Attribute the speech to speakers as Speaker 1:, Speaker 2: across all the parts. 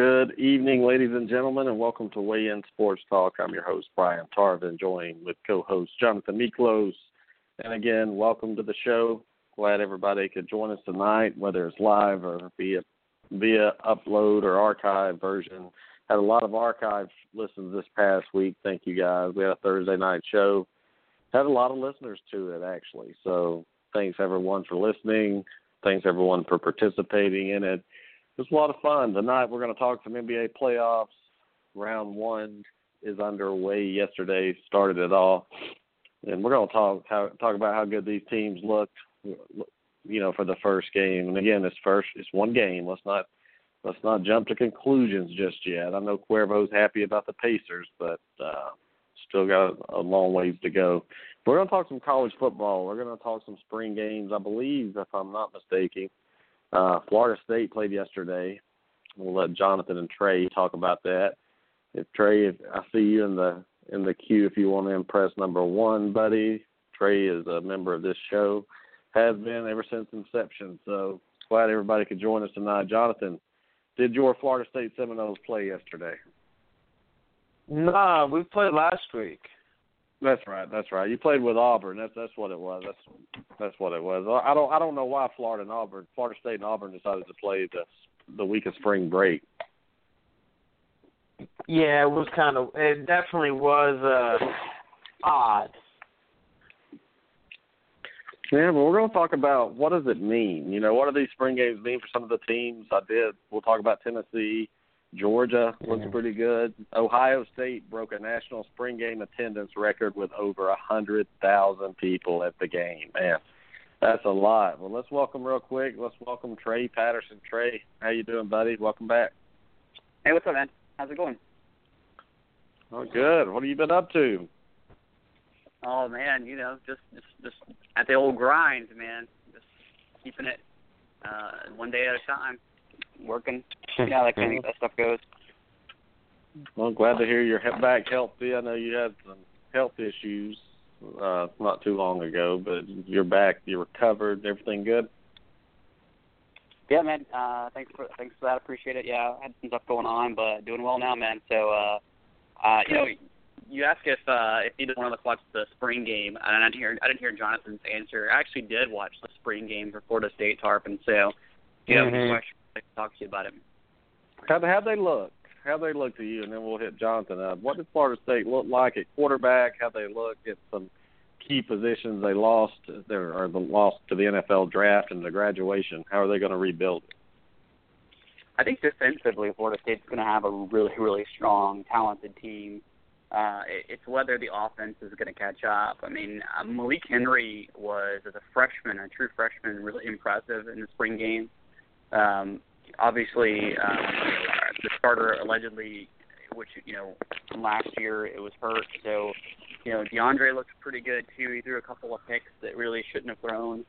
Speaker 1: Good evening, ladies and gentlemen, and welcome to Weigh In Sports Talk. I'm your host, Brian Tarvin, joined with co host Jonathan Miklos. And again, welcome to the show. Glad everybody could join us tonight, whether it's live or via via upload or archive version. Had a lot of archive listens this past week. Thank you guys. We had a Thursday night show. Had a lot of listeners to it actually. So thanks everyone for listening. Thanks everyone for participating in it. It was a lot of fun. Tonight we're going to talk some NBA playoffs. Round one is underway. Yesterday started it all, and we're going to talk how, talk about how good these teams looked. You know, for the first game. And again, it's first. It's one game. Let's not let's not jump to conclusions just yet. I know Cuervo's happy about the Pacers, but uh, still got a long ways to go. We're going to talk some college football. We're going to talk some spring games. I believe, if I'm not mistaken. Uh, Florida State played yesterday. We'll let Jonathan and Trey talk about that. If Trey, if I see you in the in the queue, if you want to impress number one, buddy. Trey is a member of this show, has been ever since inception. So glad everybody could join us tonight. Jonathan, did your Florida State Seminoles play yesterday?
Speaker 2: Nah, we played last week.
Speaker 1: That's right. That's right. You played with Auburn. That's that's what it was. That's that's what it was. I don't I don't know why Florida and Auburn, Florida State and Auburn decided to play the the week of spring break.
Speaker 2: Yeah, it was kind of. It definitely was uh odd.
Speaker 1: Yeah, but we're going to talk about what does it mean. You know, what do these spring games mean for some of the teams? I did. We'll talk about Tennessee. Georgia looks
Speaker 2: Yeah.
Speaker 1: pretty good. Ohio State broke a national spring game attendance record with over a hundred thousand people at the game. Man, that's a lot. Well, let's welcome real quick. Let's welcome Trey Patterson. Trey, how you doing, buddy? Welcome back.
Speaker 3: Hey, what's up, man? How's it going?
Speaker 1: Oh, good. What have you been up to?
Speaker 3: Oh man, you know, just just just at the old grind, man. Just keeping it uh one day at a time. Working. You know how that kind of that stuff goes.
Speaker 1: Well, glad to hear you're back healthy. I know you had some health issues uh not too long ago, but you're back. You're recovered. Everything good?
Speaker 3: Yeah, man. Uh thanks for thanks for that. Appreciate it. Yeah, I had some stuff going on, but doing well now, man. So uh uh you know, you asked if uh if either one of us watched the spring game and I didn't hear I didn't hear Jonathan's answer. I actually did watch the spring game for Florida State Tarvin, so you know,
Speaker 2: Mhm.
Speaker 3: Question I'd like to talk to you about it.
Speaker 1: How how they look? How they look to you, and then we'll hit Jonathan up. What did Florida State look like at quarterback? How they look at some key positions they lost there or the lost to the NFL draft and the graduation? How are they going to rebuild it?
Speaker 3: I think defensively, Florida State's going to have a really, really strong, talented team. Uh, it, it's whether the offense is going to catch up. I mean, uh, Malik Henry was, as a freshman, a true freshman, really impressive in the spring game. Um, obviously, um, the starter allegedly, which you know, last year it was hurt. So, you know, Deondre looks pretty good too. He threw a couple of picks that really shouldn't have thrown.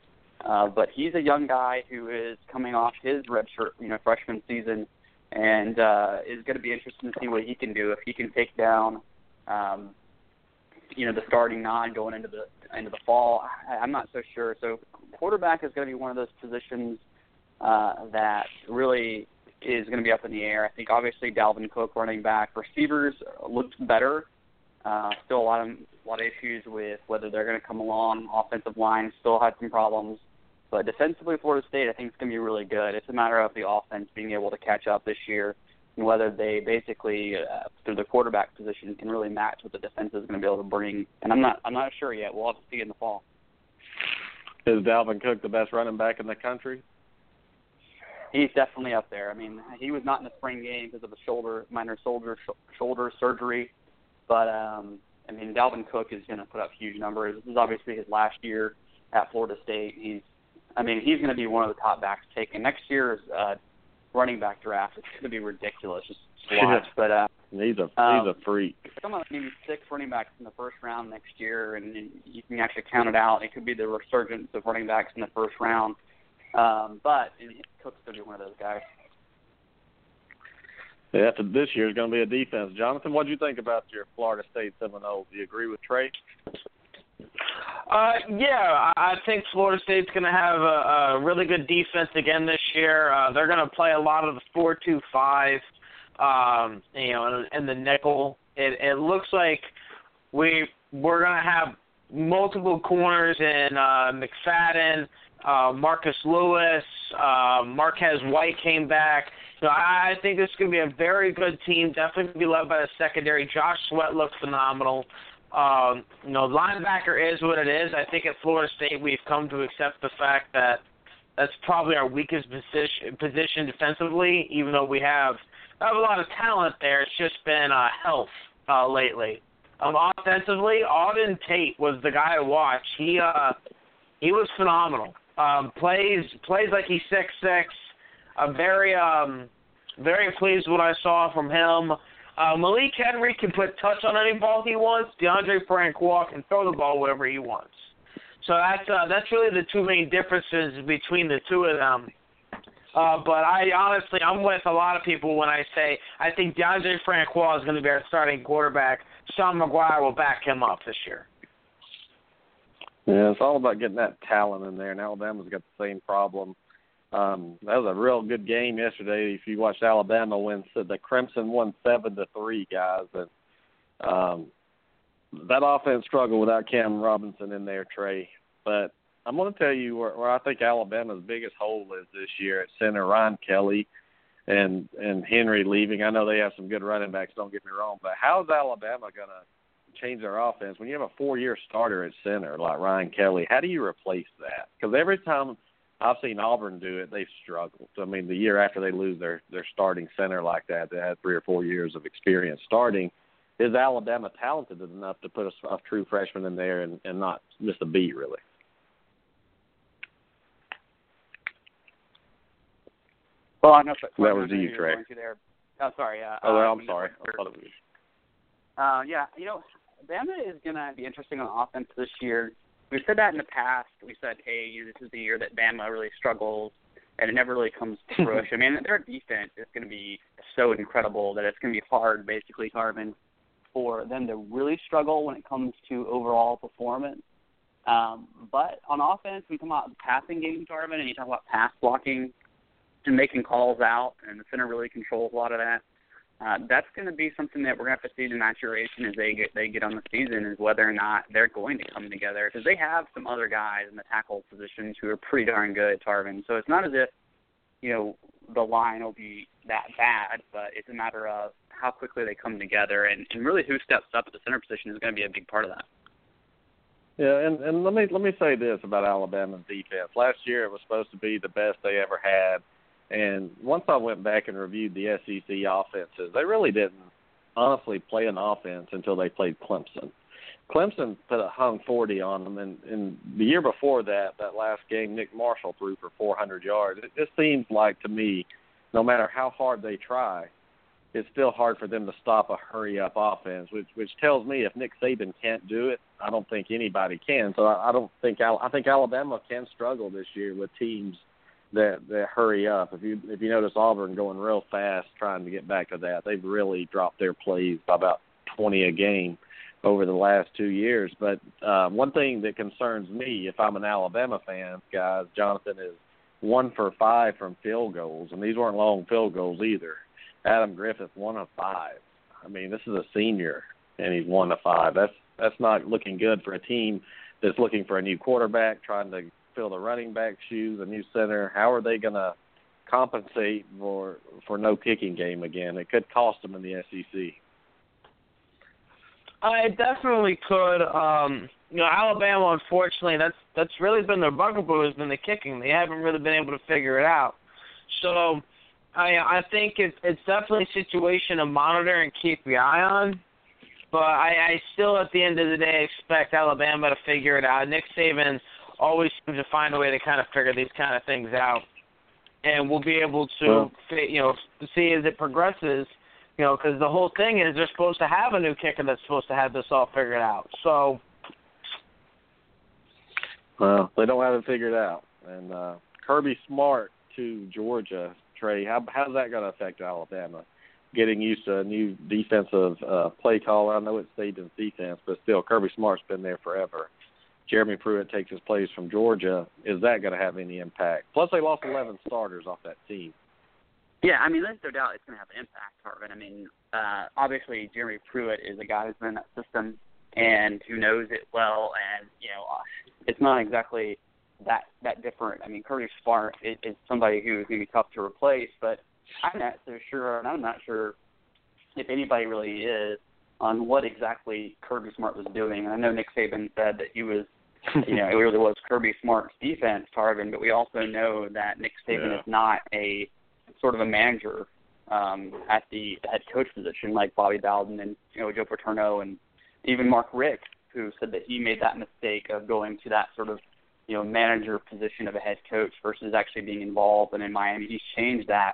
Speaker 3: Uh, but he's a young guy who is coming off his redshirt, you know, freshman season, and uh, is going to be interesting to see what he can do if he can take down, um, you know, the starting nine going into the into the fall. I, I'm not so sure. So quarterback is going to be one of those positions uh, that really is going to be up in the air. I think obviously Dalvin Cook running back. Receivers looked better. Uh, still a lot of a lot of issues with whether they're going to come along. Offensive line still had some problems. But defensively, Florida State, I think it's going to be really good. It's a matter of the offense being able to catch up this year, and whether they basically, uh, through the quarterback position, can really match what the defense is going to be able to bring. And I'm not, I'm not sure yet. We'll have to see in the fall.
Speaker 1: Is Dalvin Cook the best running back in the country?
Speaker 3: He's definitely up there. I mean, he was not in the spring game because of a shoulder, minor shoulder sh- shoulder surgery, but um, I mean, Dalvin Cook is going to put up huge numbers. This is obviously his last year at Florida State. He's, I mean, he's going to be one of the top backs taken next year's uh, running back draft. It's going to be ridiculous just to watch. but uh,
Speaker 1: he's a
Speaker 3: um,
Speaker 1: he's a freak.
Speaker 3: Some of maybe six running backs in the first round next year, and, and you can actually count it out. It could be the resurgence of running backs in the first round. Um, but Cook's going to be one of those guys.
Speaker 1: Yeah, this year is going to be a defense. Jonathan, what do you think about your Florida State Seminoles? Do you agree with Trey?
Speaker 2: Uh, yeah, I think Florida State's going to have a, a really good defense again this year. Uh, they're going to play a lot of the four-two-five, um, you know, and, in the nickel. It, it looks like we we're going to have multiple corners in uh, McFadden, uh, Marcus Lewis, uh, Marquez White came back. So I think this is going to be a very good team. Definitely going to be led by the secondary. Josh Sweat looks phenomenal. Um, you know, linebacker is what it is. I think at Florida State we've come to accept the fact that that's probably our weakest position, position defensively. Even though we have have a lot of talent there, it's just been uh, health uh, lately. Um, offensively, Auden Tate was the guy I watched. He uh, he was phenomenal. Um, plays plays like he's six six. I'm very um very pleased with what I saw from him. Uh, Malik Henry can put touch on any ball he wants. Deondre Francois can throw the ball wherever he wants. So that's uh, that's really the two main differences between the two of them. Uh, but I honestly, I'm with a lot of people when I say I think Deondre Francois is going to be our starting quarterback. Sean Maguire will back him up this year.
Speaker 1: Yeah, it's all about getting that talent in there, and Alabama's got the same problem. Um, that was a real good game yesterday. If you watched Alabama win, so the Crimson won seven to three, guys, and um, that offense struggled without Cam Robinson in there, Trey. But I'm going to tell you where, where I think Alabama's biggest hole is this year at center. Ryan Kelly and and Henry leaving. I know they have some good running backs. Don't get me wrong, but how's Alabama going to change their offense when you have a four-year starter at center like Ryan Kelly? How do you replace that? Because every time I've seen Auburn do it. They've struggled. I mean, the year after they lose their their starting center like that, that had three or four years of experience starting, is Alabama talented enough to put a, a true freshman in there and, and not miss a beat really?
Speaker 3: Well, I know that,
Speaker 1: was you, Trey.
Speaker 3: There. Oh, sorry. Uh,
Speaker 1: oh,
Speaker 3: um,
Speaker 1: I'm sorry. I thought it was.
Speaker 3: Uh, yeah, you know, Bama is going to be interesting on offense this year we've said that in the past. We said, hey, this is the year that Bama really struggles, and it never really comes to fruition. I mean, their defense is going to be so incredible that it's going to be hard, basically, Tarvin, for them to really struggle when it comes to overall performance. Um, but on offense, we come out the passing game, Tarvin, and you talk about pass blocking and making calls out, and the center really controls a lot of that uh, that's going to be something that we're going to have to see the maturation as they get they get on the season is whether or not they're going to come together because they have some other guys in the tackle positions who are pretty darn good at Tarvin. So it's not as if you know the line will be that bad, but it's a matter of how quickly they come together and, and really who steps up at the center position is going to be a big part of that.
Speaker 1: Yeah, and and let me let me say this about Alabama's defense. Last year it was supposed to be the best they ever had and once I went back and reviewed the SEC offenses, they really didn't honestly play an offense until they played Clemson. Clemson put a hung 40 on them, and, and the year before that, that last game, Nick Marshall threw for 400 yards. It just seems like to me, no matter how hard they try, it's still hard for them to stop a hurry up offense, which which tells me if Nick Saban can't do it, I don't think anybody can. So I, I don't think I think Alabama can struggle this year with teams that that hurry up. If you if you notice Auburn going real fast trying to get back to that, they've really dropped their plays by about 20 a game over the last two years. But uh, one thing that concerns me, if I'm an Alabama fan, guys, Jonathan is one for five from field goals, and these weren't long field goals either. Adam Griffith one of five. I mean, this is a senior, and he's one of five. That's that's not looking good for a team that's looking for a new quarterback, trying to fill the running back shoes, a new center. How are they going to compensate for for no kicking game again? It could cost them in the SEC.
Speaker 2: I definitely could. Um, you know, Alabama, unfortunately, that's that's really been their bugaboo has been the kicking. They haven't really been able to figure it out. So, I I think it's it's definitely a situation to monitor and keep the eye on. But I, I still, at the end of the day, expect Alabama to figure it out. Nick Saban always seems to find a way to kind of figure these kind of things out, and we'll be able to,
Speaker 1: Well-
Speaker 2: you know, see as it progresses. You know, because the whole thing is they're supposed to have a new kicker that's supposed to have this all figured out. So,
Speaker 1: Well, they don't have it figured out. And uh, Kirby Smart to Georgia, Trey. How how's that going to affect Alabama? Getting used to a new defensive uh, play caller. I know it's Saban's defense, but still, Kirby Smart's been there forever. Jeremy Pruitt takes his plays from Georgia. Is that going to have any impact? Plus, they lost 11 starters off that team.
Speaker 3: Yeah, I mean, there's no doubt it's going to have an impact, Tarvin. I mean, uh, obviously, Jeremy Pruitt is a guy who's been in that system and who knows it well, and you know, uh, it's not exactly that that different. I mean, Kirby Smart is, is somebody who is going to be tough to replace, but I'm not so sure, and I'm not sure if anybody really is on what exactly Kirby Smart was doing. And I know Nick Saban said that he was, you know, it really was Kirby Smart's defense, Tarvin, but we also know that Nick Saban
Speaker 1: Yeah.
Speaker 3: is not a sort of a manager um, at the head coach position like Bobby Bowden and you know Joe Paterno and even Mark Richt, who said that he made that mistake of going to that sort of you know manager position of a head coach versus actually being involved. And in Miami, he's changed that.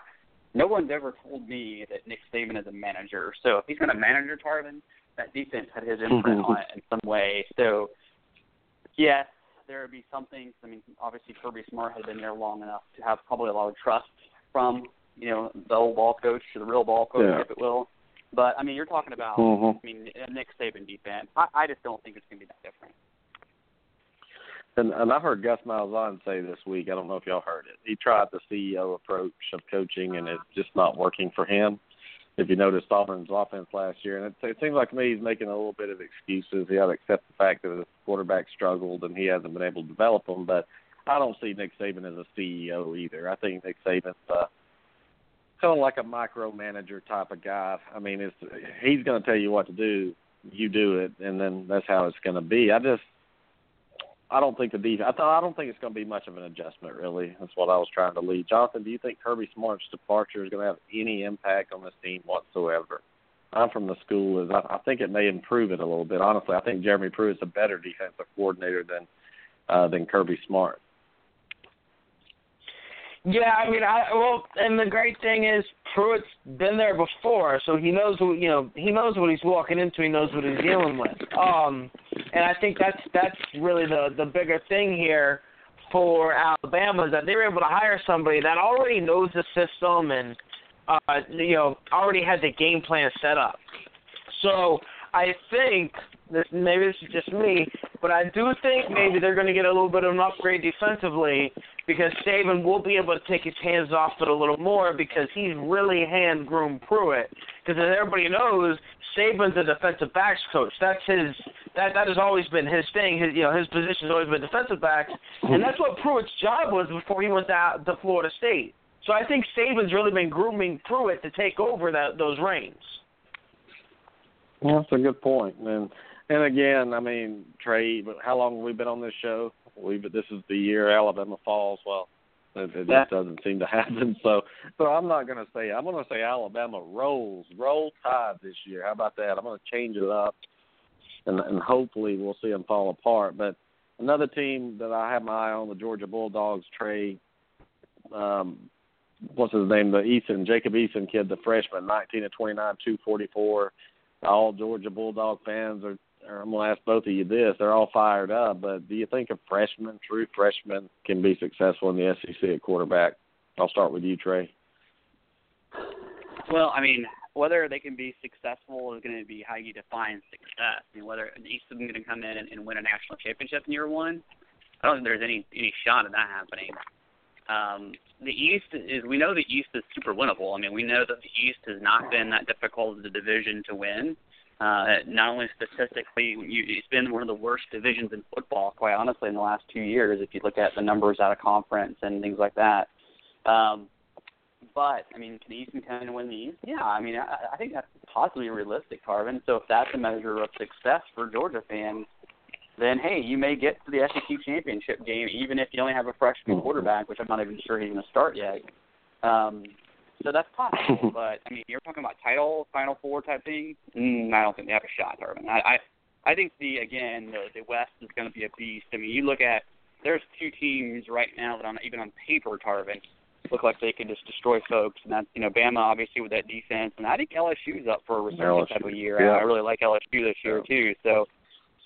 Speaker 3: No one's ever told me that Nick Saban is a manager. So if he's going to manager Tarvin, that defense had his imprint on it in some way. So yes, there would be some things. I mean, obviously Kirby Smart had been there long enough to have probably a lot of trust from you know the old ball coach to the real ball coach,
Speaker 1: Yeah.
Speaker 3: if it will. But I mean, you're talking about
Speaker 1: Mhm.
Speaker 3: I mean Nick Saban defense. I, I just don't think it's going to be that different.
Speaker 1: And, and I've heard Gus Malzahn say this week. I don't know if y'all heard it. He tried the CEO approach of coaching, and it's just not working for him. If you noticed Auburn's offense last year, and it, it seems like to me he's making a little bit of excuses. He had to accept the fact that his quarterback struggled and he hasn't been able to develop them. But I don't see Nick Saban as a CEO either. I think Nick Saban's uh, kind of like a micromanager type of guy. I mean, it's he's going to tell you what to do, you do it, and then that's how it's going to be. I just I don't think the defense. I thought I don't think it's going to be much of an adjustment. Really, that's what I was trying to lead. Jonathan, do you think Kirby Smart's departure is going to have any impact on this team whatsoever? I'm from the school is I, I think it may improve it a little bit. Honestly, I think Jeremy Pruitt's a better defensive coordinator than uh, than Kirby Smart.
Speaker 2: Yeah, I mean, I well, and the great thing is Pruitt's been there before, so he knows what you know. He knows what he's walking into. He knows what he's dealing with. Um, and I think that's that's really the the bigger thing here for Alabama is that they were able to hire somebody that already knows the system and uh, you know already had the game plan set up. So I think this maybe this is just me, but I do think maybe they're going to get a little bit of an upgrade defensively because Saban will be able to take his hands off it a little more because he's really hand groomed Pruitt. Because as everybody knows, Saban's a defensive backs coach. That's his that that has always been his thing. His you know his position has always been defensive backs, and that's what Pruitt's job was before he went out to Florida State. So I think Saban's really been grooming Pruitt to take over that those reins.
Speaker 1: Well, that's a good point. And and again, I mean, Trey, how long have we been on this show? We but this is the year Alabama falls. Well, it, it just doesn't seem to happen. So, so I'm not going to say. I'm going to say Alabama rolls, roll tide this year. How about that? I'm going to change it up, and and hopefully we'll see them fall apart. But another team that I have my eye on, the Georgia Bulldogs. Trey, um, what's his name? The Eason, Jacob Eason kid, the freshman, 19 to 29, 244 all Georgia Bulldog fans are, are I'm gonna ask both of you this, they're all fired up, but do you think a freshman, true freshman, can be successful in the SEC at quarterback? I'll start with you, Trey.
Speaker 3: Well, I mean, whether they can be successful is going to be how you define success. I mean, whether the East is going to come in and, and win a national championship in year one, I don't think there's any any shot of that happening. Um, the East is we know the East is super winnable. I mean, we know that the East has not been that difficult as a division to win. Uh, not only statistically, you, it's been one of the worst divisions in football, quite honestly, in the last two years. If you look at the numbers out of conference and things like that. Um, But I mean, can Eason come and win the East? Yeah, I mean, I, I think that's possibly realistic, Tarvin. So if that's a measure of success for Georgia fans, then hey, you may get to the SEC championship game even if you only have a freshman quarterback, which I'm not even sure he's going to start yet. Um, so that's possible. but I mean, you're talking about title, Final Four type thing. Mm, I don't think they have a shot, Tarvin. I, I I think the again the, the West is going to be a beast. I mean, you look at there's two teams right now that on even on paper, Tarvin, look like they can just destroy folks, and that's you know Bama obviously with that defense, and I think LSU's up for a resurgence type of year.
Speaker 1: Yeah.
Speaker 3: I really like LSU this year too. So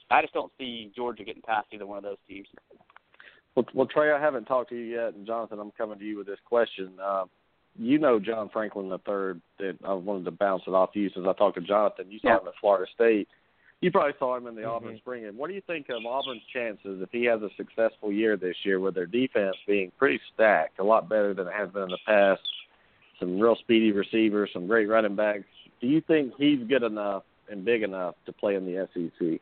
Speaker 3: I just don't see Georgia getting past either one of those teams.
Speaker 1: Well, well, Trey, I haven't talked to you yet, and Jonathan, I'm coming to you with this question. Uh, you know John Franklin the third. That I wanted to bounce it off you since I talked to Jonathan. You saw
Speaker 3: Yeah.
Speaker 1: him at Florida State. You probably saw him in the
Speaker 2: Mhm.
Speaker 1: Auburn spring. And what do you think of Auburn's chances if he has a successful year this year with their defense being pretty stacked, a lot better than it has been in the past? Some real speedy receivers, some great running backs. Do you think he's good enough and big enough to play in the E SEC?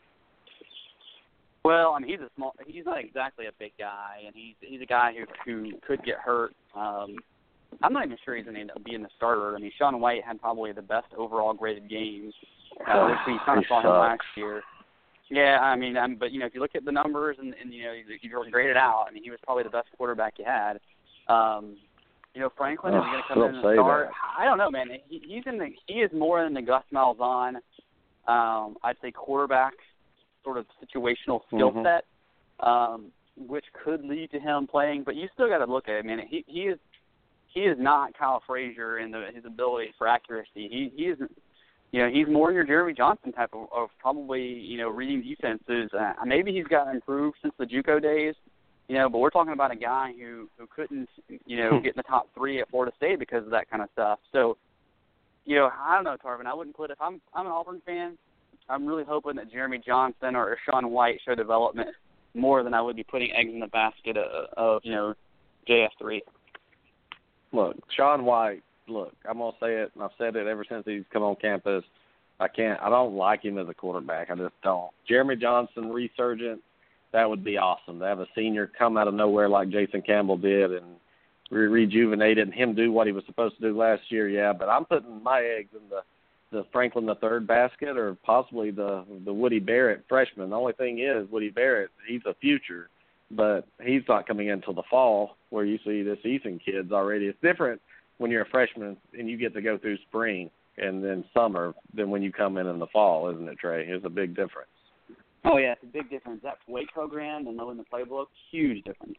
Speaker 3: Well, I mean, he's a small. He's not exactly a big guy, and he's he's a guy who who could get hurt. Um, I'm not even sure he's going to end up being the starter. I mean, Sean White had probably the best overall graded games. Uh, this week, kind of saw him last year. Yeah, I mean, um, but you know, if you look at the numbers and, and you know, you, you grade it out. I mean, he was probably the best quarterback you had. Um, you know, Franklin is going to come in and start?
Speaker 1: that.
Speaker 3: I don't know, man. He, he's in the he is more in the Gus Malzahn. Um, I'd say quarterback sort of situational skill
Speaker 1: Mhm.
Speaker 3: set, um, which could lead to him playing. But you still got to look at it. I mean, he he is he is not Kiehl Frazier in the his ability for accuracy. He he isn't. You know, he's more your Jeremy Johnson type of, of probably you know reading defenses. Uh, maybe he's gotten improved since the JUCO days. You know, but we're talking about a guy who who couldn't you know get in the top three at Florida State because of that kind of stuff. So, you know, I don't know, Tarvin. I wouldn't put if I'm I'm an Auburn fan. I'm really hoping that Jeremy Johnson or Sean White show development more than I would be putting eggs in the basket of, of you know JF3.
Speaker 1: Look, Sean White. Look, I'm gonna say it, and I've said it ever since he's come on campus. I can't. I don't like him as a quarterback. I just don't. Jeremy Johnson resurgent. That would be awesome to have a senior come out of nowhere like Jason Campbell did and re- rejuvenate it and him do what he was supposed to do last year. Yeah, but I'm putting my eggs in the the Franklin the third basket or possibly the the Woody Barrett freshman. The only thing is Woody Barrett. He's a future, but he's not coming in until the fall where you see this Eason kid's already. It's different when you're a freshman and you get to go through spring and then summer than when you come in in the fall, isn't it, Trey? It's a big difference.
Speaker 3: Oh yeah, it's a big difference. That weight program and knowing the playbook, huge difference.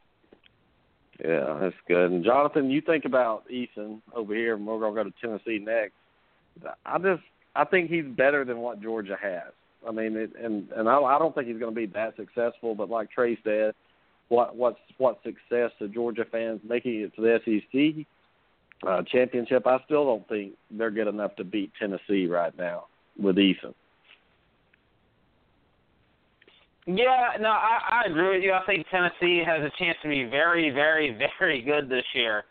Speaker 1: Yeah, that's good. And Jonathan, you think about Eason over here, and we're gonna go to Tennessee next. I just I think he's better than what Georgia has. I mean, it, and and I, I don't think he's going to be that successful. But like Trey said, what what's what success to Georgia fans making it to the SEC uh, championship? I still don't think they're good enough to beat Tennessee right now with Eason.
Speaker 2: Yeah, no, I, I agree with you. I think Tennessee has a chance to be very, very, very good this year.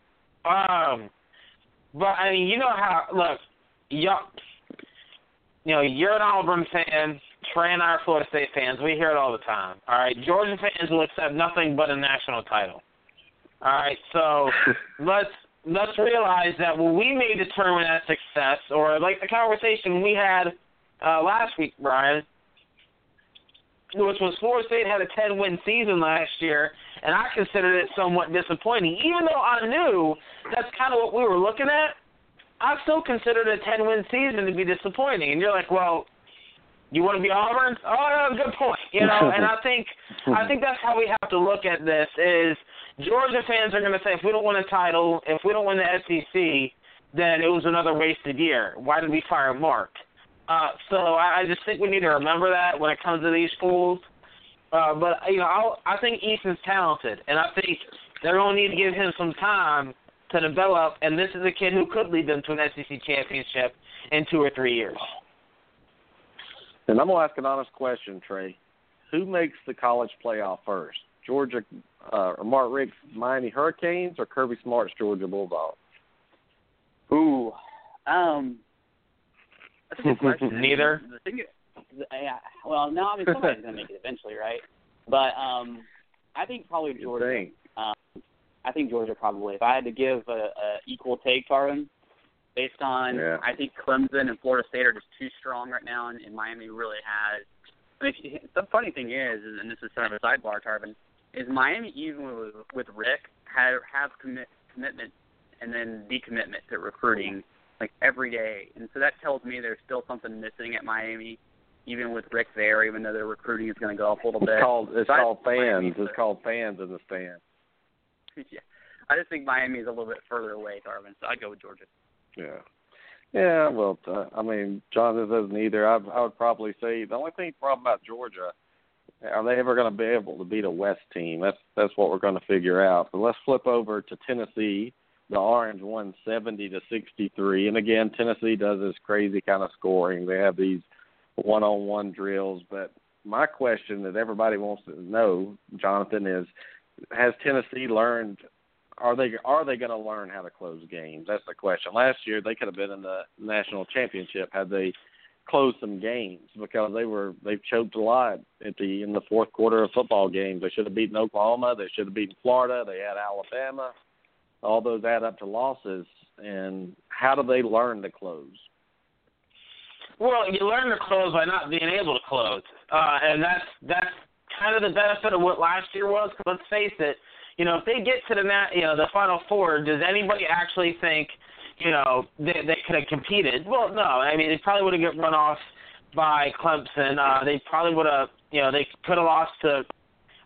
Speaker 2: Um, but I mean, you know how? Look, you you know, you're an Auburn fan. Trey and I are Florida State fans. We hear it all the time. All right, Georgia fans will accept nothing but a national title. All right, so let's let's realize that when we may determine that success, or like the conversation we had uh, last week, Brian, which was Florida State had a 10 win season last year, and I considered it somewhat disappointing. Even though I knew that's kind of what we were looking at, I still considered a 10 win season to be disappointing. And you're like, well, you want to be Auburn? Oh, yeah, good point. You know, and I think I think that's how we have to look at this is Georgia fans are going to say if we don't win a title, if we don't win the SEC, then it was another wasted year. Why did we fire Mark? Uh, so I, I just think we need to remember that when it comes to these schools. Uh, but you know, I'll, I think Eason's talented, and I think they're going to need to give him some time to develop. And this is a kid who could lead them to an SEC championship in two or three years.
Speaker 1: And I'm gonna ask an honest question, Trey. Who makes the college playoff first? Georgia uh, or Mark Richt's Miami Hurricanes or Kirby Smart's Georgia Bulldogs?
Speaker 3: Ooh, um, that's a good question.
Speaker 2: Neither.
Speaker 3: The thing, the, yeah, well, no, I mean somebody's gonna make it eventually, right? But um, I think probably Georgia. Um, I think Georgia probably. If I had to give a, a equal take, Tarvin, based on
Speaker 1: Yeah.
Speaker 3: I think Clemson and Florida State are just too strong right now, and, and Miami really has. I mean, the funny thing is, and this is kind of a sidebar, Tarvin, is Miami even with, with Richt have have commit commitment and then decommitment to recruiting like every day, and so that tells me there's still something missing at Miami, even with Richt there, even though their recruiting is going to go up a little bit.
Speaker 1: It's called it's
Speaker 3: So
Speaker 1: called fans. It's called fans in the stand.
Speaker 3: yeah. I just think Miami is a little bit further away, Tarvin. So I'd go with Georgia.
Speaker 1: Yeah. Yeah, well, uh, I mean, John, this isn't either. I, I would probably say the only thing problem about Georgia, are they ever going to be able to beat a West team? That's that's what we're going to figure out. But let's flip over to Tennessee. The Orange won seventy to sixty three, and again, Tennessee does this crazy kind of scoring. They have these one on one drills. But my question that everybody wants to know, Jonathan, is: Has Tennessee learned are they are they going to learn how to close games? That's the question. Last year they could have been in the national championship had they closed some games because they were they've choked a lot at the in the fourth quarter of football games. They should have beaten Oklahoma. They should have beaten Florida. They had Alabama. All those add up to losses. And how do they learn to close?
Speaker 2: Well, you learn to close by not being able to close, uh, and that's that's kind of the benefit of what last year was. 'cause let's face it, you know, if they get to the you know, the final four, does anybody actually think, you know, they they could have competed? Well, no. I mean, they probably would have got run off by Clemson. Uh, they probably would have, you know, they could have lost to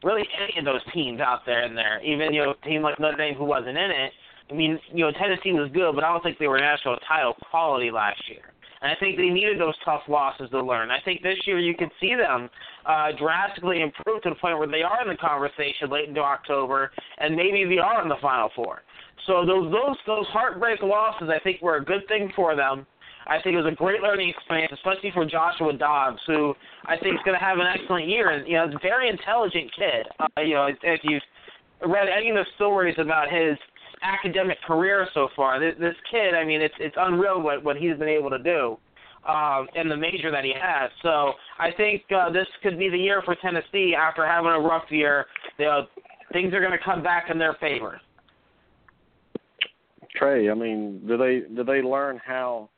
Speaker 2: really any of those teams out there in there. Even you know, a team like Notre Dame who wasn't in it. I mean, you know, Tennessee was good, but I don't think they were national title quality last year. And I think they needed those tough losses to learn. I think this year you can see them uh, drastically improve to the point where they are in the conversation late into October, and maybe they are in the Final Four. So those those those heartbreak losses, I think, were a good thing for them. I think it was a great learning experience, especially for Joshua Dobbs, who I think is going to have an excellent year. And you know, he's a very intelligent kid. Uh, you know, if you've read any of the stories about his academic career so far, this, this kid, I mean, it's it's unreal what what he's been able to do. Um, in the major that he has, so I think uh, this could be the year for Tennessee after having a rough year. You know, things are going to come back in their favor.
Speaker 1: Trey, I mean, do they do they learn how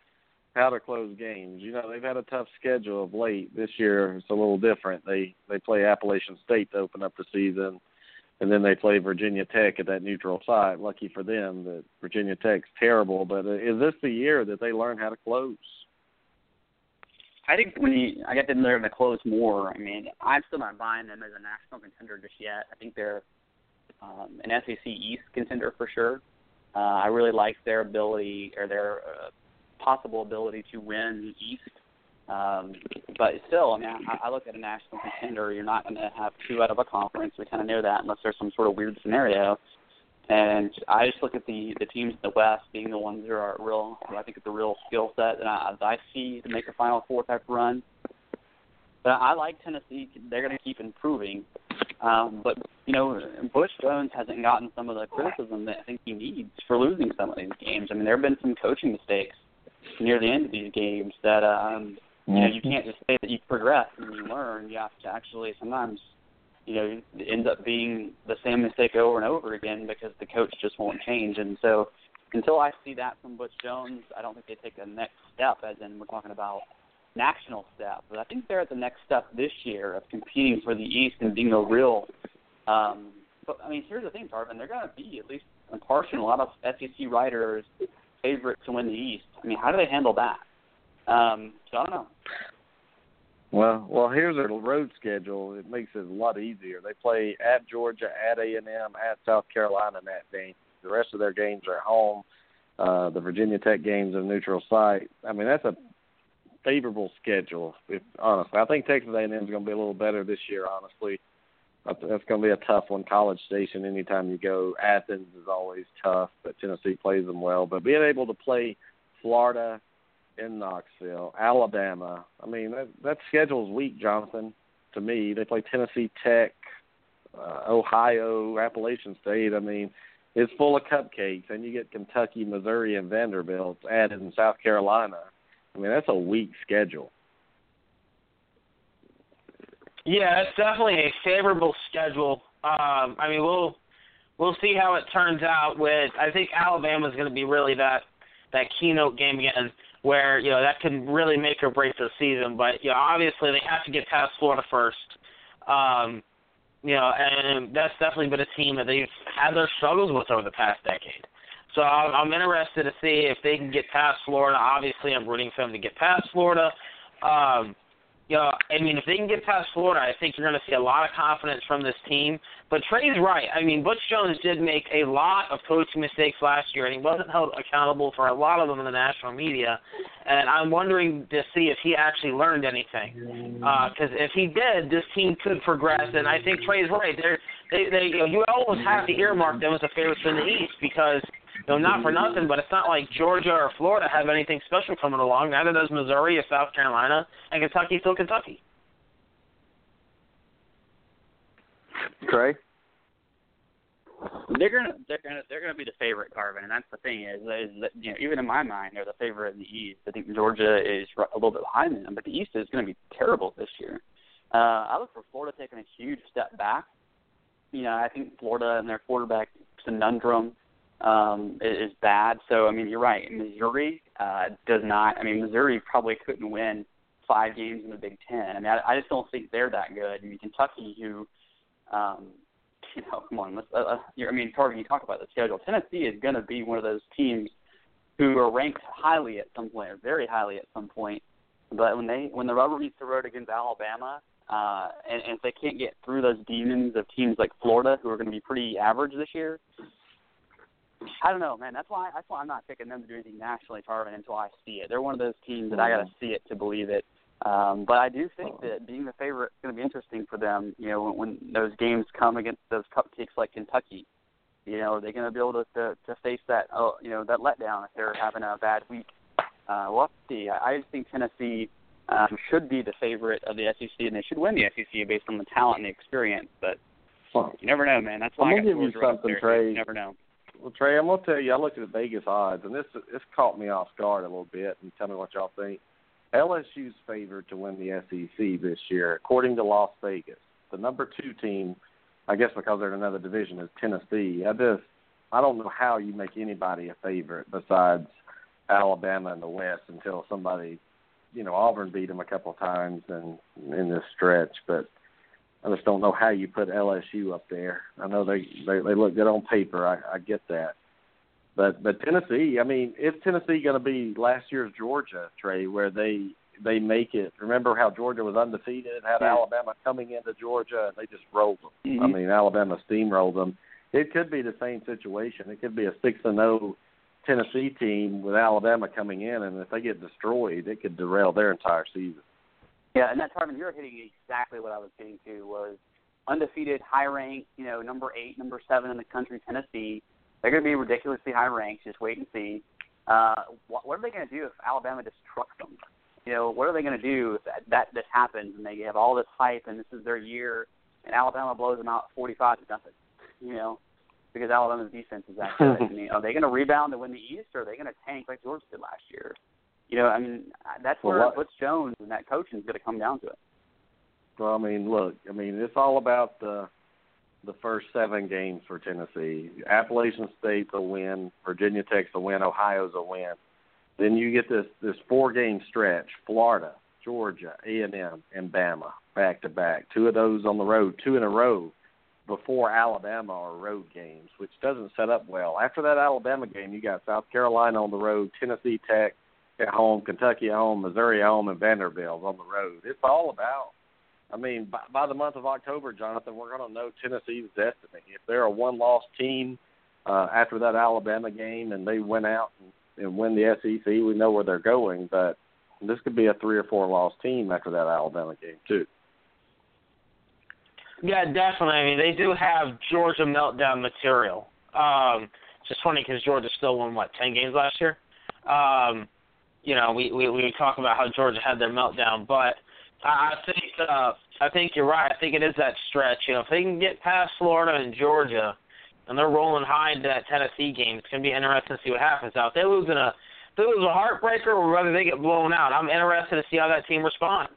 Speaker 1: how to close games? You know, they've had a tough schedule of late. This year it's a little different. They they play Appalachian State to open up the season, and then they play Virginia Tech at that neutral site. Lucky for them that Virginia Tech's terrible, but uh, is this the year that they learn how to close?
Speaker 3: I think when you, I get them there to close more. I mean, I'm still not buying them as a national contender just yet. I think they're um, an SEC East contender for sure. Uh, I really like their ability or their uh, possible ability to win the East. Um, but still, I mean, I, I look at a national contender. You're not going to have two out of a conference. We kind of know that unless there's some sort of weird scenario. And I just look at the the teams in the West being the ones that are real. I think it's a real skill set that I, I see to make a Final Four type run. But I like Tennessee. They're going to keep improving. Um, but you know, Butch Jones hasn't gotten some of the criticism that I think he needs for losing some of these games. I mean, there have been some coaching mistakes near the end of these games that um, you know you can't just say that you progress and you learn. You have to actually sometimes you know, it ends up being the same mistake over and over again because the coach just won't change. And so until I see that from Butch Jones, I don't think they take the next step, as in we're talking about national step. But I think they're at the next step this year of competing for the East and being a real. Um, but I mean, here's the thing, Tarvin. They're going to be at least impartial. A lot of SEC writers favorite to win the East. I mean, how do they handle that? Um, so I don't know.
Speaker 1: Well, well, here's their road schedule. It makes it a lot easier. They play at Georgia, at A and M, at South Carolina, and at Dayton. The rest of their games are at home. Uh, the Virginia Tech games are neutral site. I mean, that's a favorable schedule. If honestly, I think Texas A&M is going to be a little better this year. Honestly, that's going to be a tough one. College Station, anytime you go, Athens is always tough, but Tennessee plays them well. But being able to play Florida in Knoxville, Alabama. I mean, that that schedule's weak, Jonathan. To me, they play Tennessee Tech, uh, Ohio, Appalachian State. I mean, it's full of cupcakes, and you get Kentucky, Missouri, and Vanderbilt added in South Carolina. I mean, that's a weak schedule.
Speaker 2: Yeah, it's definitely a favorable schedule. Um, I mean, we'll we'll see how it turns out. With I think Alabama's going to be really that that keynote game again, where you know that can really make or break the season. But you know, obviously they have to get past Florida first. Um, you know, and that's definitely been a team that they've had their struggles with over the past decade. So I'm, I'm interested to see if they can get past Florida. Obviously, I'm rooting for them to get past Florida. Um, you know, I mean, if they can get past Florida, I think you're going to see a lot of confidence from this team. But Trey's right. I mean, Butch Jones did make a lot of coaching mistakes last year, and he wasn't held accountable for a lot of them in the national media. And I'm wondering to see if he actually learned anything. Because uh, if he did, this team could progress. And I think Trey's right. They're, they, they, you know, you almost have to earmark them as a favorite in the East because know, not for nothing, but it's not like Georgia or Florida have anything special coming along. Neither does Missouri or South Carolina, and Kentucky's still Kentucky.
Speaker 1: Trey.
Speaker 3: They're gonna they're gonna they're gonna be the favorite, Tarvin, and that's the thing is, is that you know even in my mind they're the favorite in the East. I think Georgia is a little bit behind them, but the East is going to be terrible this year. Uh, I look for Florida taking a huge step back. You know, I think Florida and their quarterback conundrum um, is, bad. So I mean, you're right. Missouri uh, does not. I mean, Missouri probably couldn't win five games in the Big Ten. I mean, I, I just don't think they're that good. I mean, Kentucky, who, um, you know, come on, let's. Uh, uh I mean, Tarvin, you talk about the schedule. Tennessee is going to be one of those teams who are ranked highly at some point, or very highly at some point. But when they when the rubber meets the road against Alabama, uh, and, and if they can't get through those demons of teams like Florida, who are going to be pretty average this year, I don't know, man. That's why that's why I'm not picking them to do anything nationally tournament until I see it. They're one of those teams that I got to see it to believe it. Um, but I do think that being the favorite is going to be interesting for them. You know, when, when those games come against those cupcakes like Kentucky, you know, are they're going to be able to, to to face that uh, you know that letdown if they're having a bad week. Uh, we'll have to see. I, I just think Tennessee um, should be the favorite of the SEC, and they should win the SEC based on the talent and the experience. But you never know, man. That's why
Speaker 1: I'm
Speaker 3: I got
Speaker 1: give you something. Trey.
Speaker 3: You never know.
Speaker 1: Well, Trey, I'm gonna tell you. I looked at the Vegas odds, and this this caught me off guard a little bit. And tell me what y'all think. LSU's favored to win the SEC this year, according to Las Vegas. The number two team, I guess because they're in another division, is Tennessee. I just I don't know how you make anybody a favorite besides Alabama in the West until somebody, you know, Auburn beat them a couple of times in in this stretch, but I just don't know how you put LSU up there. I know they they, they look good on paper. I, I get that, but but Tennessee. I mean, is Tennessee going to be last year's Georgia, Trey, where they they make it? Remember how Georgia was undefeated, had
Speaker 3: Yeah.
Speaker 1: Alabama coming into Georgia, and they just rolled them. I
Speaker 3: Mhm.
Speaker 1: mean, Alabama steamrolled them. It could be the same situation. It could be a six and zero Tennessee team with Alabama coming in, and if they get destroyed, it could derail their entire season.
Speaker 3: Yeah, and that Tarvin, you're hitting exactly what I was getting to was undefeated, high ranked, you know, number eight, number seven in the country, Tennessee. They're going to be ridiculously high ranked. Just wait and see. Uh, what, what are they going to do if Alabama just trucks them? You know, what are they going to do if that, that this happens and they have all this hype and this is their year and Alabama blows them out 45 to nothing? You know, because Alabama's defense is that good. I mean, are they going to rebound and win the East, or are they going to tank like Georgia did last year? You know, I mean, that's
Speaker 1: Well,
Speaker 3: where
Speaker 1: what-
Speaker 3: Butch Jones and that coaching is going to come down to it.
Speaker 1: Well, I mean, look, I mean, it's all about the the first seven games for Tennessee. Appalachian State's a win, Virginia Tech's a win, Ohio's a win. Then you get this this four game stretch: Florida, Georgia, A and M, and Bama back to back. Two of those on the road, two in a row before Alabama are road games, which doesn't set up well. After that Alabama game, you got South Carolina on the road, Tennessee Tech at home, Kentucky at home, Missouri at home, and Vanderbilt on the road. It's all about I mean, by, by the month of October, Jonathan, we're going to know Tennessee's destiny. If they're a one-loss team uh, after that Alabama game and they win out and, and win the SEC, we know where they're going. But this could be a three or four-loss team after that Alabama game too.
Speaker 2: Yeah, definitely. I mean, they do have Georgia meltdown material. Um, it's just funny because Georgia still won what ten games last year. Um, you know, we, we we talk about how Georgia had their meltdown, but I think uh, I think you're right. I think it is that stretch. You know, if they can get past Florida and Georgia, and they're rolling high into that Tennessee game, it's gonna be interesting to see what happens. Now, if they lose in a if they lose a heartbreaker or whether they get blown out, I'm interested to see how that team responds.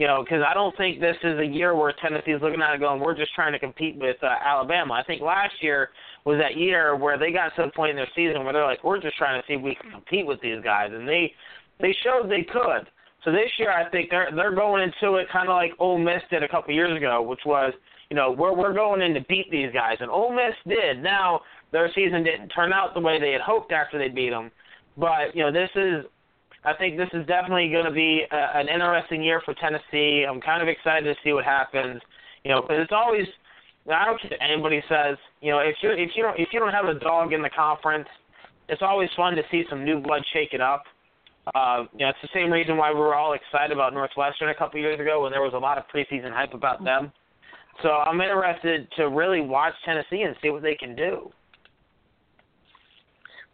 Speaker 2: You know, because I don't think this is a year where Tennessee's looking at it going, we're just trying to compete with uh, Alabama. I think last year was that year where they got to the point in their season where they're like, we're just trying to see if we can compete with these guys, and they they showed they could. So this year, I think they're they're going into it kind of like Ole Miss did a couple years ago, which was, you know, we're we're going in to beat these guys, and Ole Miss did. Now their season didn't turn out the way they had hoped after they beat them, but you know, this is I think this is definitely going to be a, an interesting year for Tennessee. I'm kind of excited to see what happens. You know, because it's always I don't care what anybody says. You know, if you if you don't if you don't have a dog in the conference, it's always fun to see some new blood shake it up. Uh, you know, it's the same reason why we were all excited about Northwestern a couple of years ago when there was a lot of preseason hype about them. So I'm interested to really watch Tennessee and see what they can do.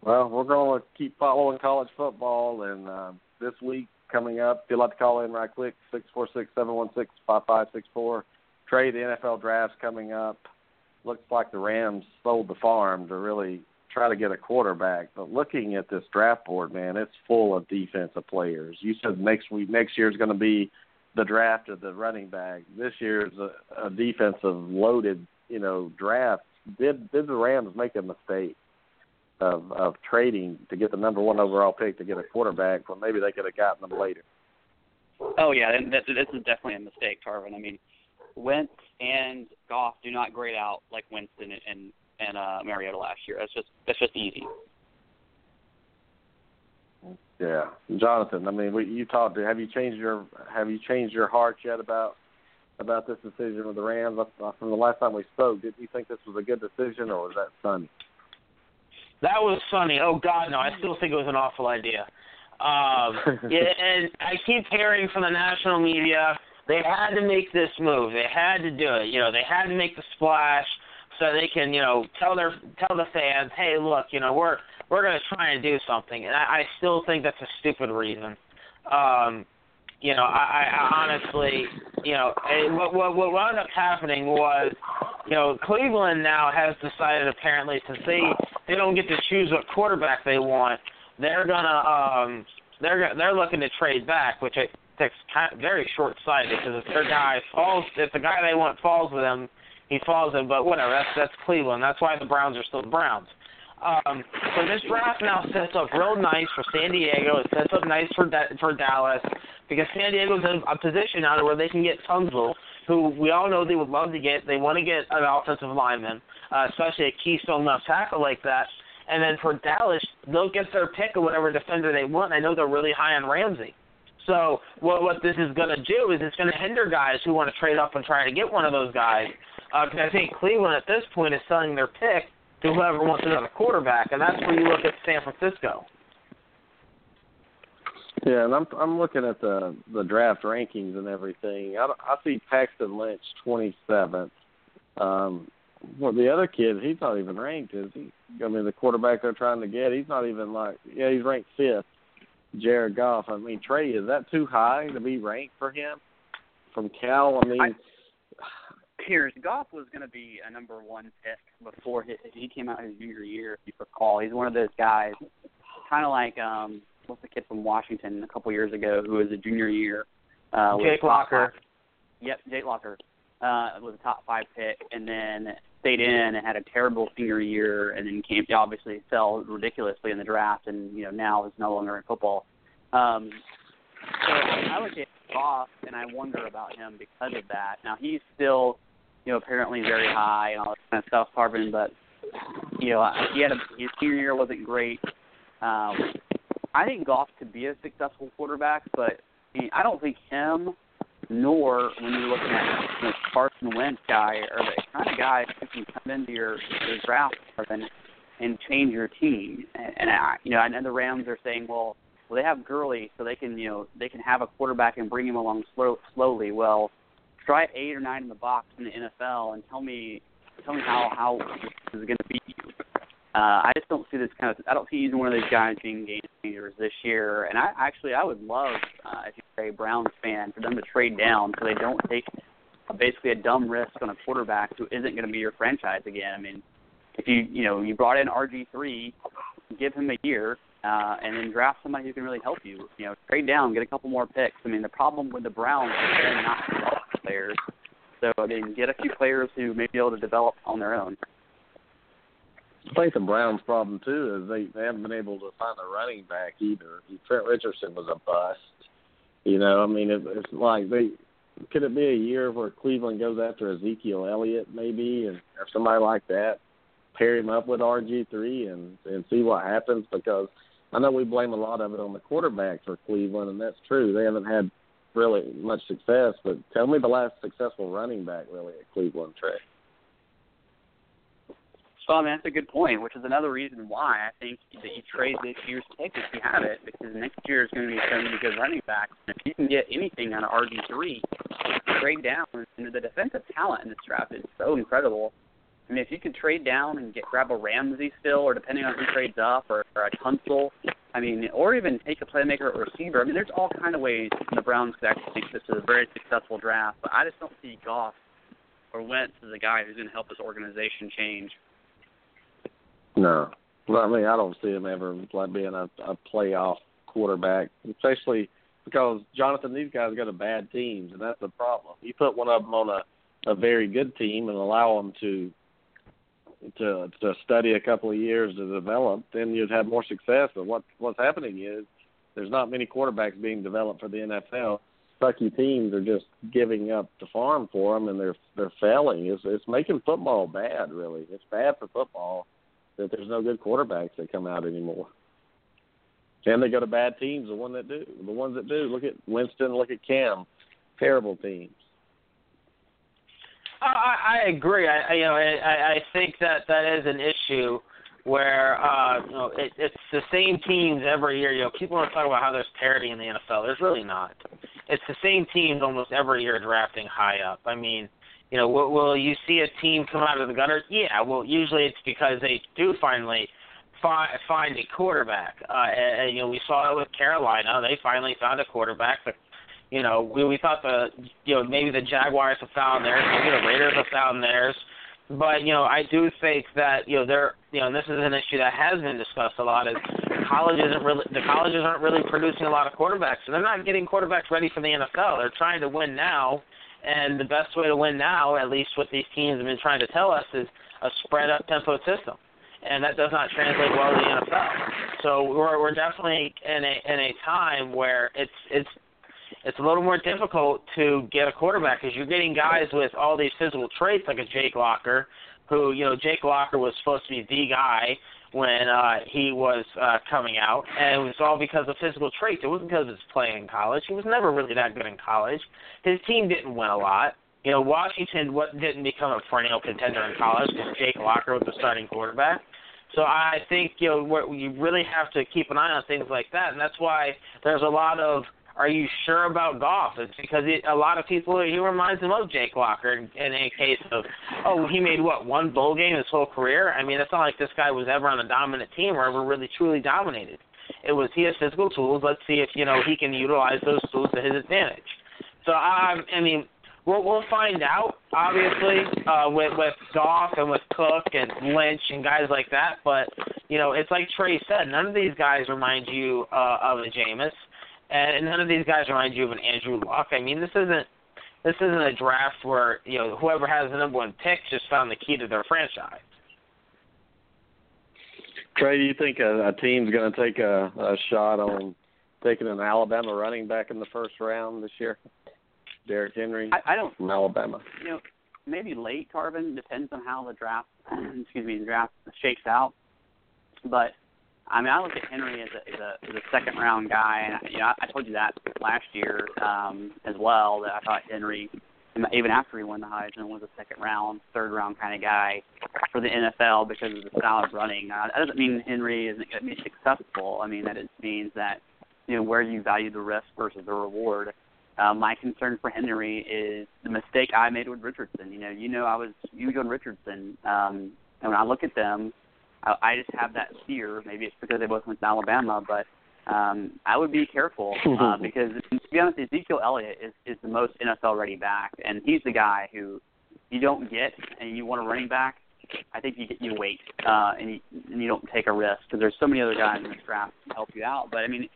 Speaker 1: Well, we're going to keep following college football, and uh, this week coming up, if you'd like to call in right quick, six four six seven one six five five six four. Trey, the NFL draft's coming up. Looks like the Rams sold the farm to really try to get a quarterback. But looking at this draft board, man, it's full of defensive players. You said next week, next year is going to be the draft of the running back. This year is a, a defensive loaded, you know, draft. Did did the Rams make a mistake? Of of trading to get the number one overall pick to get a quarterback when maybe they could have gotten them later.
Speaker 3: Oh yeah, and this, this is definitely a mistake, Tarvin. I mean, Wentz and Goff do not grade out like Winston and and uh, Mariota last year. That's just that's just easy.
Speaker 1: Yeah, Jonathan. I mean, we, you talked. to. Have you changed your Have you changed your heart yet about about this decision with the Rams? From the last time we spoke, did you think this was a good decision, or was that sunny?
Speaker 2: That was funny. Oh God, no! I still think it was an awful idea. Um, yeah, and I keep hearing from the national media they had to make this move. They had to do it. You know, they had to make the splash so they can, you know, tell their tell the fans, hey, look, you know, we're we're going to try and do something. And I, I still think that's a stupid reason. Um, you know, I, I honestly, you know, what what what wound up happening was, you know, Cleveland now has decided apparently since they they don't get to choose what quarterback they want, they're gonna um they're they're looking to trade back, which I think's kind of very short sighted because if their guy falls, if the guy they want falls with them, he falls in. But whatever, that's that's Cleveland. That's why the Browns are still the Browns. Um, so this draft now sets up real nice for San Diego. It sets up nice for da- for Dallas because San Diego's in a position now where they can get Tunsil, who we all know they would love to get. They want to get an offensive lineman, uh, especially a keystone left tackle like that. And then for Dallas, they'll get their pick of whatever defender they want. I know they're really high on Ramsey. So what what this is going to do is it's going to hinder guys who want to trade up and try to get one of those guys. Because uh, I think Cleveland at this point is selling their pick to whoever wants another quarterback, and that's where you look at San Francisco.
Speaker 1: Yeah, and I'm I'm looking at the the draft rankings and everything. I I see Paxton Lynch 27th. Um, well, the other kid, he's not even ranked, is he? I mean, the quarterback they're trying to get, he's not even like, yeah, he's ranked fifth. Jared Goff. I mean, Trey, is that too high to be ranked for him? From Cal, I mean, I,
Speaker 3: Here's Goff was going to be a number one pick before he, he came out his junior year. If you recall, he's one of those guys, kind of like um, what's the kid from Washington a couple years ago who was a junior year. Uh,
Speaker 2: Jake Locker.
Speaker 3: Five, yep, Jake Locker uh, was a top five pick, and then stayed in and had a terrible senior year, and then came obviously fell ridiculously in the draft, and you know now is no longer in football. Um, so I look at Goff and I wonder about him because of that. Now he's still you know, apparently very high and all that kind of stuff, Tarvin. But you know, he had a his senior year wasn't great. Um, I think Goff could be a successful quarterback, but I, don't think him nor when you're looking at know, Carson Wentz guy are the kind of guys who can come into your, your draft and and change your team. And, and I, you know, I know the Rams are saying, well, well, they have Gurley, so they can you know they can have a quarterback and bring him along slow, slowly. Well, try eight or nine in the box in the NFL and tell me tell me how how this is going to you. Uh, I just don't see this kind of. I don't see either one of these guys being game changers this year. And I actually I would love uh, if you're a Browns fan for them to trade down so they don't take basically a dumb risk on a quarterback who isn't going to be your franchise again. I mean, if you you know you brought in RG three, give him a year. uh, and then draft somebody who can really help you. You know, trade down, get a couple more picks. I mean, the problem with the Browns is they're not players. So I mean, get a few players who may be able to develop on their own.
Speaker 1: I think the Browns' problem too is they they haven't been able to find a running back either. Trent Richardson was a bust. You know, I mean, it, it's like they could it be a year where Cleveland goes after Ezekiel Elliott maybe and or somebody like that, pair him up with RG three and and see what happens because I know we blame a lot of it on the quarterback for Cleveland and that's true. They haven't had really much success, but tell me the last successful running back really at Cleveland, Trey.
Speaker 3: So I mean that's a good point, which is another reason why I think that you trade this year's pick if you have it, because next year is going to be so many good running backs. If you can get anything out of RG three, trade down. And the defensive talent in this draft is so incredible. I mean, if you could trade down and get grab a Ramsey still, or depending on who trades up, or, or a Tunsil, I mean, or even take a playmaker or receiver. I mean, there's all kind of ways the Browns could actually make this a very successful draft. But I just don't see Goff or Wentz as a guy who's going to help this organization change.
Speaker 1: No, well, I mean I don't see him ever like being a, a playoff quarterback, especially because Jonathan, these guys go to bad teams, and that's the problem. You put one of them on a a very good team and allow them to to to study a couple of years to develop, then you'd have more success. But what what's happening is there's not many quarterbacks being developed for the NFL. Sucky teams are just giving up the farm for them, and they're they're failing. It's it's making football bad. Really, it's bad for football that there's no good quarterbacks that come out anymore. And they go to bad teams, the one that do. The ones that do. Look at Winston, look at Cam. Terrible teams.
Speaker 2: I, I agree. I, I you know I, I think that that is an issue where uh, you know it, it's the same teams every year. You know, people want to talk about how there's parity in the NFL. There's really not. It's the same teams almost every year drafting high up. I mean, you know, will, will you see a team come out of the gutter? Yeah. Well, usually it's because they do finally find find a quarterback. Uh, and, you know, we saw it with Carolina. They finally found a quarterback. But, you know, we we thought the you know maybe the Jaguars have found theirs, maybe the Raiders have found theirs. But you know, I do think that you know they're you know and this is an issue that has been discussed a lot. Is college isn't really the colleges aren't really producing a lot of quarterbacks, and they're not getting quarterbacks ready for the NFL. They're trying to win now, and the best way to win now, at least what these teams have been trying to tell us, is a spread up tempo system. And that does not translate well to the NFL. So we're we're definitely in a in a time where it's it's it's a little more difficult to get a quarterback because you're getting guys with all these physical traits like a Jake Locker, who you know Jake Locker was supposed to be the guy when uh, he was uh, coming out, and it was all because of physical traits. It wasn't because of his playing in college. He was never really that good in college. His team didn't win a lot. You know, Washington didn't become a perennial contender in college because Jake Locker was the starting quarterback. So I think you know what, you really have to keep an eye on things like that, and that's why there's a lot of are you sure about Goff? It's because it, a lot of people he reminds them of Jake Locker in, in a case of oh he made what one bowl game his whole career. I mean it's not like this guy was ever on a dominant team or ever really truly dominated. It was he has physical tools. Let's see if you know he can utilize those tools to his advantage. So I I mean we'll we'll find out obviously uh, with with Goff and with Cook and Lynch and guys like that. But you know it's like Trey said, none of these guys remind you uh, of a Jameis and none of these guys remind you of an Andrew Luck. I mean, this isn't this isn't a draft where you know whoever has the number one pick just found the key to their franchise.
Speaker 1: Trey, do you think a, a team's going to take a, a shot on taking an Alabama running back in the first round this year? Derrick Henry
Speaker 3: I, I don't
Speaker 1: from Alabama.
Speaker 3: You know, maybe late Tarvin depends on how the draft excuse me the draft shakes out, but I mean, I look at Henry as a as a, as a second round guy, and you know, I, I told you that last year um, as well that I thought Henry, even after he won the Heisman, was a second round, third round kind of guy for the NFL because of the style of running. Uh, that doesn't mean Henry isn't going to be successful. I mean, that it means that you know where you value the risk versus the reward. Uh, my concern for Henry is the mistake I made with Richardson. You know, you know, I was huge on Richardson, um, and when I look at them I, I just have that fear. Maybe it's because they both went to Alabama, but um, I would be careful uh, because to be honest, Ezekiel Elliott is is the most NFL ready back, and he's the guy who you don't get, and you want a running back. I think you you wait uh, and you and you don't take a risk because there's so many other guys in this draft to help you out. But I mean,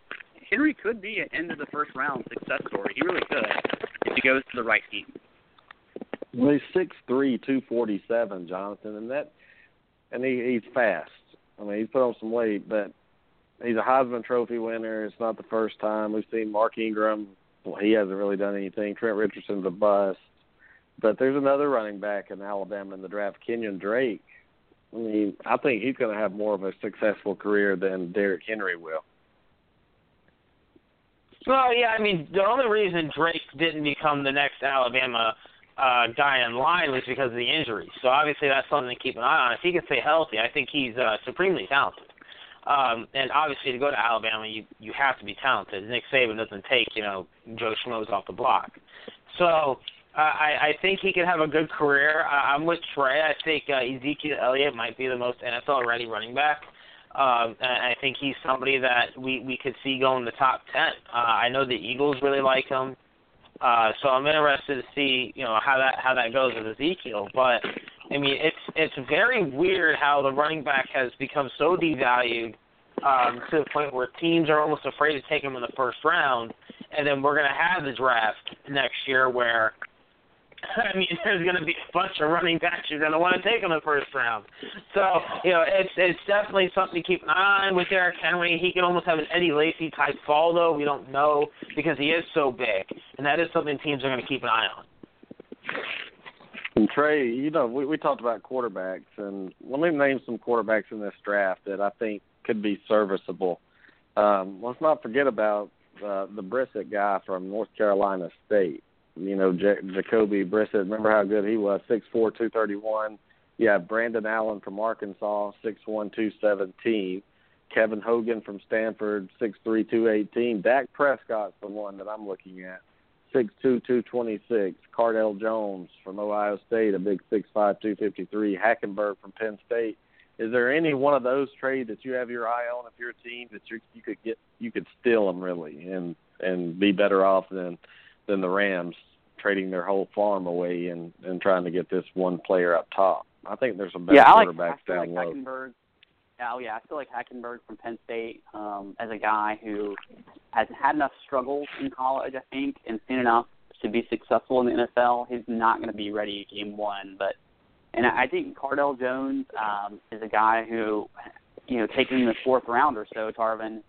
Speaker 3: Henry could be an end of the first round success story. He really could if he goes to the right team.
Speaker 1: Well, he's six three, two forty seven, Jonathan, and that, and he he's fast. I mean, he's put on some weight, but he's a Heisman Trophy winner. It's not the first time we've seen Mark Ingram. Well, he hasn't really done anything. Trent Richardson's a bust. But there's another running back in Alabama in the draft, Kenyon Drake. I mean, I think he's going to have more of a successful career than Derrick Henry will.
Speaker 2: Well, yeah, I mean, the only reason Drake didn't become the next Alabama uh, guy in line was because of the injury. So obviously that's something to keep an eye on. If he can stay healthy, I think he's uh, supremely talented. Um, and obviously to go to Alabama, you you have to be talented. Nick Saban doesn't take you know Joe Schmoes off the block. So uh, I, I think he could have a good career. I, I'm with Trey. I think uh, Ezekiel Elliott might be the most NFL ready running back. Um, and I think he's somebody that we we could see go in the top ten. Uh, I know the Eagles really like him, uh, so I'm interested to see you know how that how that goes with Ezekiel. But I mean, it's it's very weird how the running back has become so devalued um, to the point where teams are almost afraid to take him in the first round, and then we're going to have the draft next year where I mean, there's going to be a bunch of running backs you're going to want to take in the first round. So, you know, it's it's definitely something to keep an eye on with Derrick Henry. He can almost have an Eddie Lacy type fall, though. We don't know because he is so big, and that is something teams are going to keep an eye on.
Speaker 1: And Trey, you know, we, we talked about quarterbacks, and let me name some quarterbacks in this draft that I think could be serviceable. Um, let's not forget about uh, the Brissett guy from North Carolina State you know, J- Jacoby Brissett. Remember how good he was, six four, two thirty one. You have Brandon Allen from Arkansas, six one, two seventeen. Kevin Hogan from Stanford, six three, two eighteen. Dak Prescott's the one that I'm looking at, six two, two twenty six. Cardale Jones from Ohio State, a big six five, two fifty three. Hackenberg from Penn State. Is there any one of those trades that you have your eye on if you're a team that you you could get you could steal them really and and be better off than than the Rams trading their whole farm away and and trying to get this one player up top. I think there's some better
Speaker 3: yeah, I
Speaker 1: quarterbacks
Speaker 3: like, I
Speaker 1: down
Speaker 3: like
Speaker 1: low.
Speaker 3: Hackenberg. Yeah, oh yeah, I feel like Hackenberg from Penn State um, as a guy who has had enough struggles in college, I think, and seen enough to be successful in the NFL. He's not going to be ready game one, but and I think Cardale Jones um, is a guy who, you know, taking the fourth round or so, Tarvin,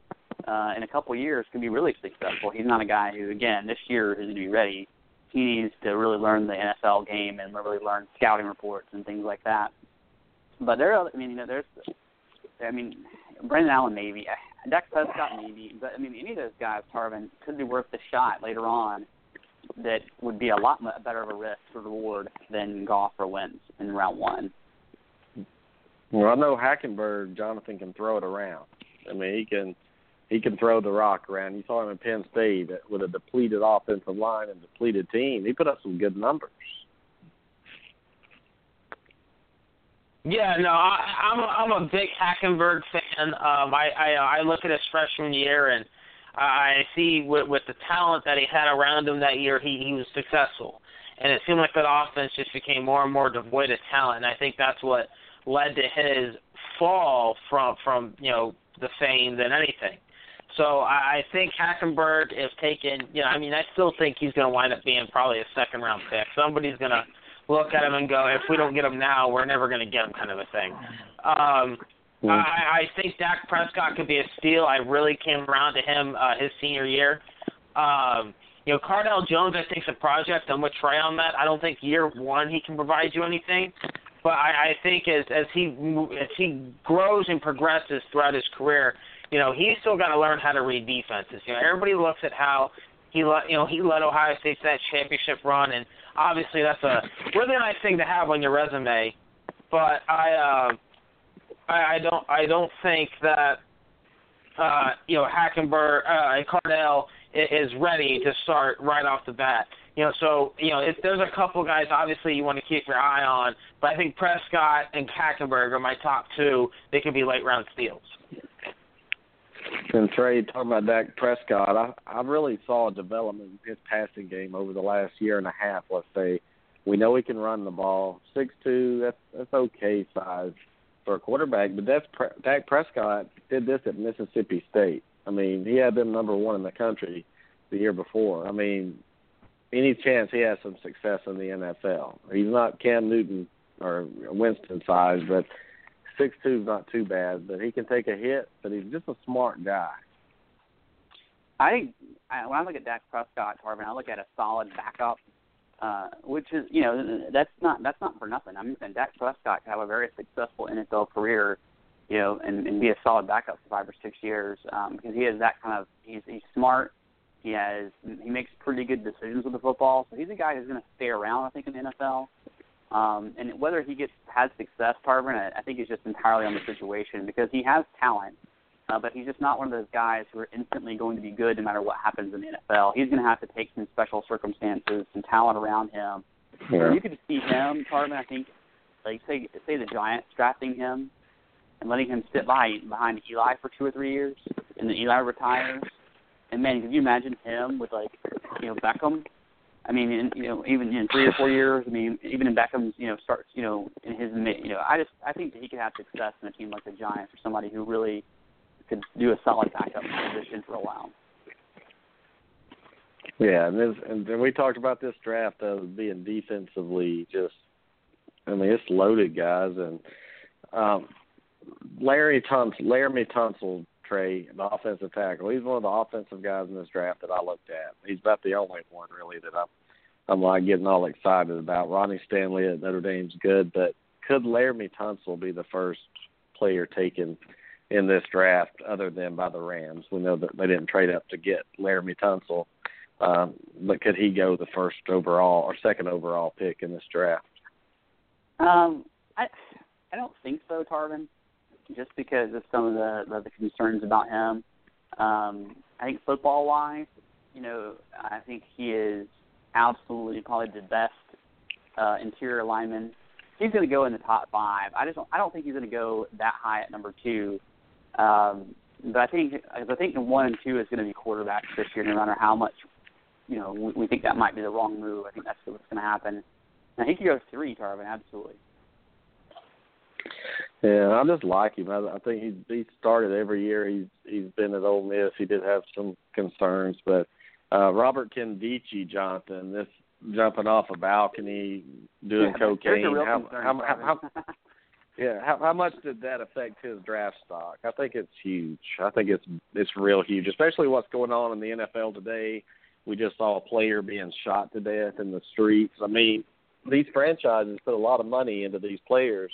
Speaker 3: uh, in a couple years could be really successful. He's not a guy who, again, this year is going to be ready he needs to really learn the NFL game and really learn scouting reports and things like that. But there, are, I mean, you know, there's, I mean, Brandon Allen maybe, Dak Prescott maybe, but I mean, any of those guys, Tarvin, could be worth the shot later on. That would be a lot better of a risk for reward than Goff or Wentz in round one.
Speaker 1: Well, I know Hackenberg, Jonathan can throw it around. I mean, he can he can throw the rock around. You saw him in Penn State with a depleted offensive line and depleted team. He put up some good numbers.
Speaker 2: Yeah, no, I, I'm a, I'm a big Hackenberg fan. Um, I I, I look at his freshman year and I see with, with the talent that he had around him that year, he he was successful. And it seemed like that offense just became more and more devoid of talent. And I think that's what led to his fall from from you know the fame than anything. So I, I think Hackenberg, if taken, you know, I mean, I still think he's going to wind up being probably a second round pick. Somebody's going to look at him and go, if we don't get him now, we're never going to get him, kind of a thing. Um, mm. I, I think Dak Prescott could be a steal. I really came around to him uh, his senior year. Um, you know, Cardale Jones, I think, is a project. I'm with Trey on that. I don't think year one he can provide you anything, but I, I think as as he as he grows and progresses throughout his career, you know, he's still got to learn how to read defenses. You know, everybody looks at how he you know he led Ohio State to that championship run, and obviously that's a really nice thing to have on your resume. But I, uh, I, I don't, I don't think that uh, you know Hackenberg uh, and Cardale is ready to start right off the bat. You know, so you know, if there's a couple guys obviously you want to keep your eye on, but I think Prescott and Hackenberg are my top two. They could be late round steals
Speaker 1: and Trey talking about Dak Prescott, I I really saw a development in his passing game over the last year and a half. Let's say, We know he can run the ball. Six two, that's that's okay size for a quarterback. But that's Dak Prescott did this at Mississippi State. I mean, he had them number one in the country the year before. I mean, any chance he has some success in the NFL. He's not Cam Newton or Winston size, but six two is not too bad. But he can take a hit. But he's just a smart guy.
Speaker 3: I, I when I look at Dak Prescott, Tarvin, I look at a solid backup, uh, which is you know that's not that's not for nothing. I'm saying Dak Prescott can have a very successful NFL career, you know, and, and be a solid backup for five or six years um, because he has that kind of he's he's smart. He has he makes pretty good decisions with the football, so he's a guy who's going to stay around. I think in the NFL. Um, and whether he gets has success, Tarvin, I, I think is just entirely on the situation because he has talent uh, but he's just not one of those guys who are instantly going to be good no matter what happens in the NFL. He's going to have to take some special circumstances, some talent around him.
Speaker 1: Yeah.
Speaker 3: You could see him, Tarvin. I think, like say say the Giants drafting him and letting him sit by behind Eli for two or three years, and then Eli retires. And man, could you imagine him with like you know Beckham? I mean, in, you know, even in three or four years. I mean, even in Beckham's, you know, starts, you know, in his, you know, I just, I think that he could have success in a team like the Giants for somebody who really could do a solid backup position for a while.
Speaker 1: Yeah, and this, and we talked about this draft as being defensively just. I mean, it's loaded, guys, and um, Larry Tunsil, Laremy Tunsil, Trey, the offensive tackle. He's one of the offensive guys in this draft that I looked at. He's about the only one really that I'm, I'm like getting all excited about. Ronnie Stanley at Notre Dame's good, but could Laremy Tunsil be the first player taken in this draft other than by the Rams. We know that they didn't trade up to get Laremy Tunsil, um, but could he go the first overall or second overall pick in this draft?
Speaker 3: Um, I I don't think so, Tarvin. Just because of some of the the, concerns about him. Um, I think football wise, you know, I think he is absolutely probably the best uh, interior lineman. He's going to go in the top five. I just don't, I don't think he's going to go that high at number two. Um, but I think I think one and two is going to be quarterbacks this year, no matter how much you know we, we think that might be the wrong move. I think that's what's going to happen. And he could go three, Tarvin, absolutely.
Speaker 1: Yeah, I just like him. I, I think he he started every year. He's he's been at Ole Miss. He did have some concerns, but uh Robert Nkemdiche, Jonathan, this jumping off a balcony, doing
Speaker 3: yeah,
Speaker 1: cocaine.
Speaker 3: How,
Speaker 1: how, how, how, yeah, how, how much did that affect his draft stock? I think it's huge. I think it's it's real huge, especially what's going on in the NFL today. We just saw a player being shot to death in the streets. I mean, these franchises put a lot of money into these players.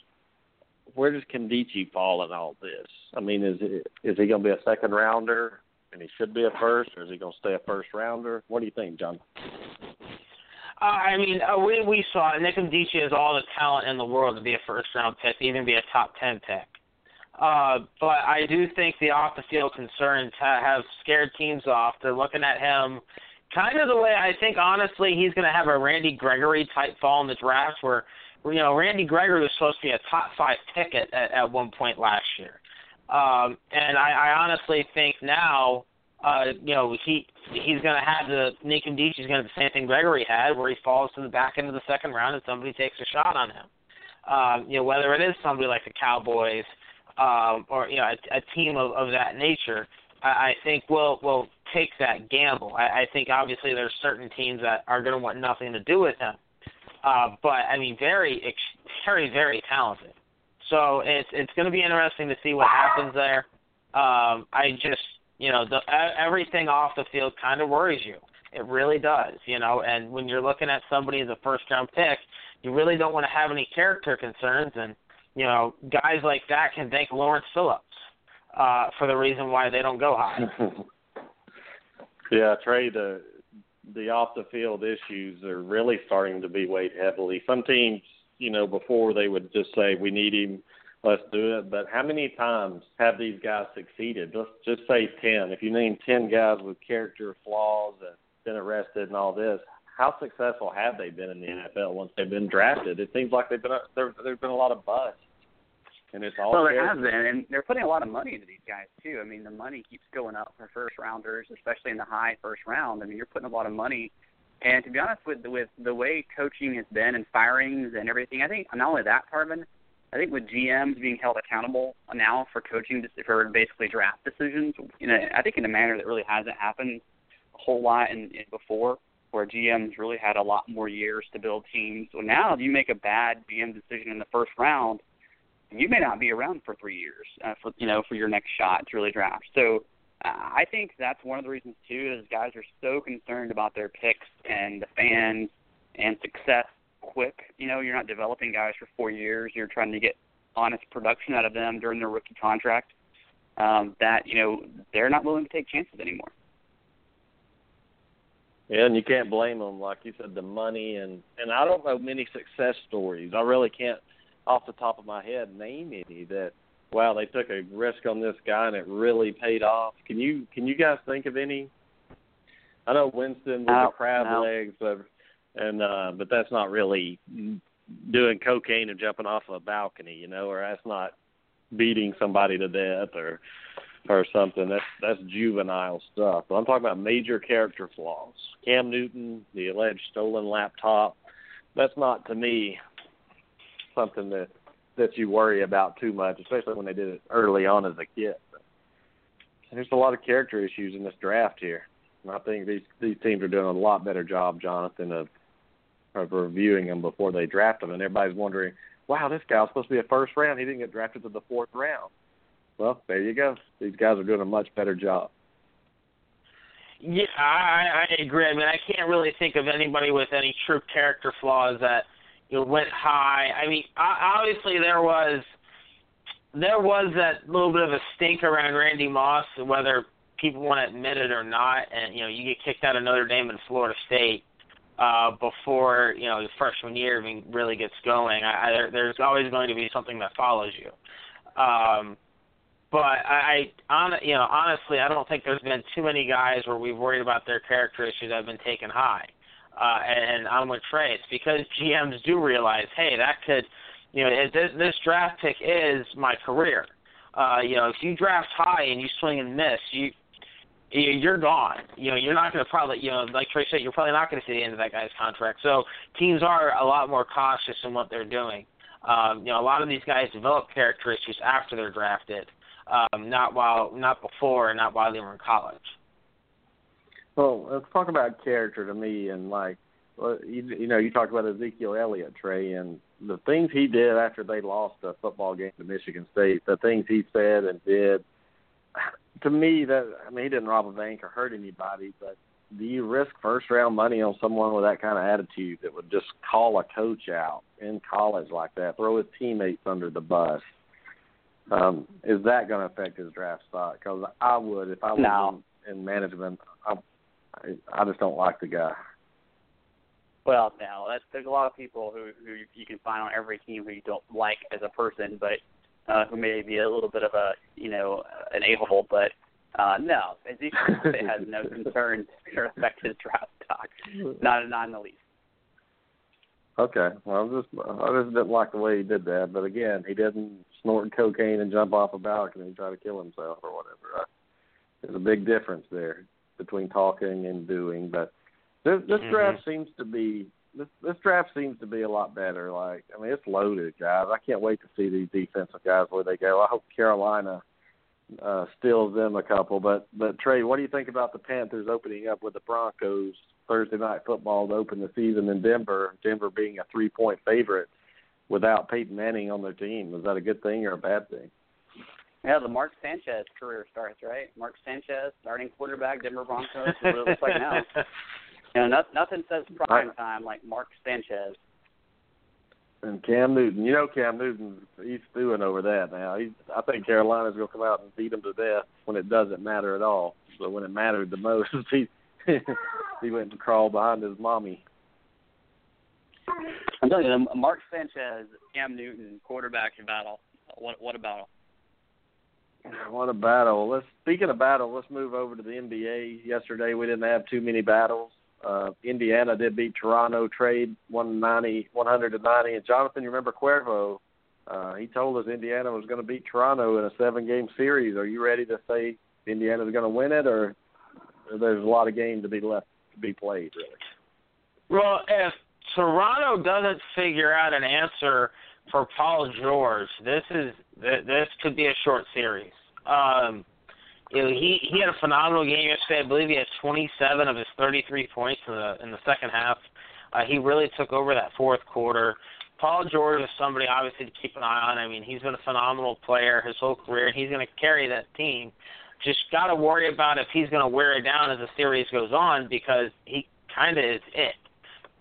Speaker 1: Where does Nkemdiche fall in all this? I mean, is it, is he going to be a second rounder, and he should be a first, or is he going to stay a first rounder? What do you think, John?
Speaker 2: Uh, I mean, uh, we we saw Nick Nkemdiche has all the talent in the world to be a first round pick, even be a top ten pick. Uh, but I do think the off the field concerns ha- have scared teams off. They're looking at him kind of the way I think honestly he's going to have a Randy Gregory type fall in the draft where you know Randy Gregory was supposed to be a top five pick at at, at one point last year. Um, and I, I honestly think now uh, you know, he he's going to have the Nick Nkemdiche is going to the same thing Gregory had, where he falls to the back end of the second round and somebody takes a shot on him. Um, you know, whether it is somebody like the Cowboys um, or you know a, a team of, of that nature, I, I think will will take that gamble. I, I think obviously there's certain teams that are going to want nothing to do with him, uh, but I mean very very very talented. So it's it's going to be interesting to see what happens there. Um, I just you know, the, everything off the field kind of worries you. It really does, you know. And when you're looking at somebody as a first round pick, you really don't want to have any character concerns. And you know, guys like that can thank Lawrence Phillips uh, for the reason why they don't go high.
Speaker 1: yeah, Trey, the the off the field issues are really starting to be weighed heavily. Some teams, you know, before they would just say we need him let's do it. But how many times have these guys succeeded? Let's just say ten. If you name ten guys with character flaws and been arrested and all this, how successful have they been in the NFL once they've been drafted? It seems like they've been there. There's been a lot of busts, and it's all.
Speaker 3: Well, there has been, and they're putting a lot of money into these guys too. I mean, the money keeps going up for first rounders, especially in the high first round. I mean, you're putting a lot of money And to be honest, with with the way coaching has been and firings and everything, I think not only that, Tarvin, I think with GMs being held accountable now for coaching for basically draft decisions, you know, I think in a manner that really hasn't happened a whole lot in, in before, where GMs really had a lot more years to build teams. So now, if you make a bad GM decision in the first round, you may not be around for three years uh, for you know for your next shot to really draft. So uh, I think that's one of the reasons too is guys are so concerned about their picks and the fans and success quick. You know, you're not developing guys for four years. You're trying to get honest production out of them during their rookie contract. Um, that you know they're not willing to take chances anymore.
Speaker 1: Yeah, and you can't blame them, like you said, the money and and I don't know many success stories. I really can't, off the top of my head, name any that. Wow, they took a risk on this guy and it really paid off. Can you can you guys think of any? I know Winston with
Speaker 3: no,
Speaker 1: the crab
Speaker 3: no.
Speaker 1: legs, but and uh but that's not really doing cocaine and jumping off a balcony, you know, or that's not beating somebody to death or or something. That's that's juvenile stuff. But I'm talking about major character flaws. Cam Newton, the alleged stolen laptop. That's not to me something that that you worry about too much, especially when they did it early on as a kid. But there's a lot of character issues in this draft here. And I think these these teams are doing a lot better job, Jonathan, of of reviewing them before they draft them. And everybody's wondering, wow, this guy's supposed to be a first round. He didn't get drafted to the fourth round. Well, there you go. These guys are doing a much better job.
Speaker 2: Yeah, I, I agree. I mean, I can't really think of anybody with any true character flaws that you know went high. I mean, obviously there was there was that little bit of a stink around Randy Moss, whether people want to admit it or not. And you know, you get kicked out of Notre Dame and Florida State uh, before you know your freshman year even really gets going. I, I, there, there's always going to be something that follows you. Um, but I, I on, you know, honestly, I don't think there's been too many guys where we've worried about their character issues that have been taken high. Uh, and with Trey. It's because GMs do realize, hey, that could, you know, this, this draft pick is my career. Uh, you know, if you draft high and you swing and miss, you you're gone. You know, you're not going to probably, you know, like Trey said, you're probably not going to see the end of that guy's contract. So teams are a lot more cautious in what they're doing. Um, you know, a lot of these guys develop character issues after they're drafted, um, not while, not before, and not while they were in college.
Speaker 1: Well, let's talk about character to me, and like, well, you, you know, you talked about Ezekiel Elliott, Trey, and the things he did after they lost a football game to Michigan State, the things he said and did to me, that I mean, he didn't rob a bank or hurt anybody, but do you risk first round money on someone with that kind of attitude that would just call a coach out in college like that, throw his teammates under the bus? Um, is that going to affect his draft stock? Because I would if I was
Speaker 3: no.
Speaker 1: in, in management. I, I just don't like the guy.
Speaker 3: Well, no, that's there's a lot of people who who you can find on every team who you don't like as a person, but uh, who may be a little bit of a you know an a hole, but uh, no, Ezekiel has no concerns to affect his draft stock, not not in the least.
Speaker 1: Okay, well, I just I just didn't like the way he did that, but again, he didn't snort cocaine and jump off a balcony and try to kill himself or whatever. Uh, there's a big difference there between talking and doing, but this this
Speaker 2: mm-hmm.
Speaker 1: draft seems to be this this draft seems to be a lot better. Like I mean, it's loaded, guys. I can't wait to see these defensive guys where they go. I hope Carolina uh, steals them a couple. But but Trey, what do you think about the Panthers opening up with the Broncos Thursday night football to open the season in Denver? Denver being a three point favorite without Peyton Manning on their team. Is that a good thing or a bad thing?
Speaker 3: Yeah, the Mark Sanchez career starts right. Mark Sanchez starting quarterback, Denver Broncos. What it looks like now. You know, not, nothing says prime time like Mark Sanchez.
Speaker 1: And Cam Newton, you know Cam Newton, he's stewing over that now. He's, I think Carolina's going to come out and beat him to death when it doesn't matter at all. But when it mattered the most, he he went and crawled behind his mommy.
Speaker 3: I'm telling you, Mark Sanchez, Cam Newton, quarterback battle. What what a battle!
Speaker 1: What a battle! Let's speaking of battle, let's move over to the NBA. Yesterday we didn't have too many battles. Uh, Indiana did beat Toronto, trade 190, 190. And Jonathan, you remember Cuervo? Uh, he told us Indiana was going to beat Toronto in a seven-game series. Are you ready to say Indiana's going to win it, or there's a lot of game to be left to be played, really?
Speaker 2: Well, if Toronto doesn't figure out an answer for Paul George, this is this could be a short series. Um, you know, he he had a phenomenal game yesterday. I believe he had 27 of his 33 points in the in the second half. Uh, he really took over that fourth quarter. Paul George is somebody obviously to keep an eye on. I mean, he's been a phenomenal player his whole career. And he's going to carry that team. Just got to worry about if he's going to wear it down as the series goes on because he kind of is it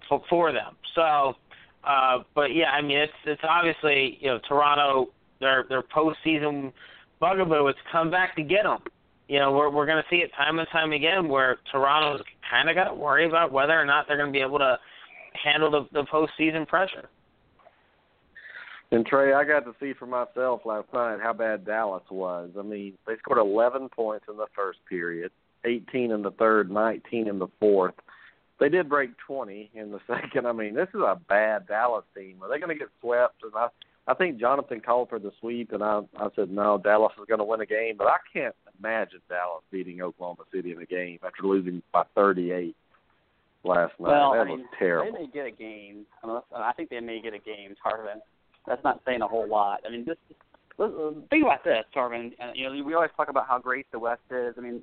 Speaker 2: for, for them. So, uh, but yeah, I mean, it's it's obviously you know Toronto their their postseason bugaboo. It's come back to get them. You know, we're we're going to see it time and time again where Toronto's kind of got to worry about whether or not they're going to be able to handle the the postseason pressure.
Speaker 1: And Trey, I got to see for myself last night how bad Dallas was. I mean, they scored 11 points in the first period, 18 in the third, 19 in the fourth. They did break 20 in the second. I mean, this is a bad Dallas team. Are they going to get swept? And I, I think Jonathan called for the sweep, and I, I said no, Dallas is going to win a game. But I can't imagine Dallas beating Oklahoma City in a game after losing by 38 last night.
Speaker 3: Well,
Speaker 1: that
Speaker 3: I mean,
Speaker 1: was terrible.
Speaker 3: They may get a game. Unless, I think they may get a game, Tarvin. That's not saying a whole lot. I mean, just think about this, Tarvin. Uh, you know, we always talk about how great the West is. I mean,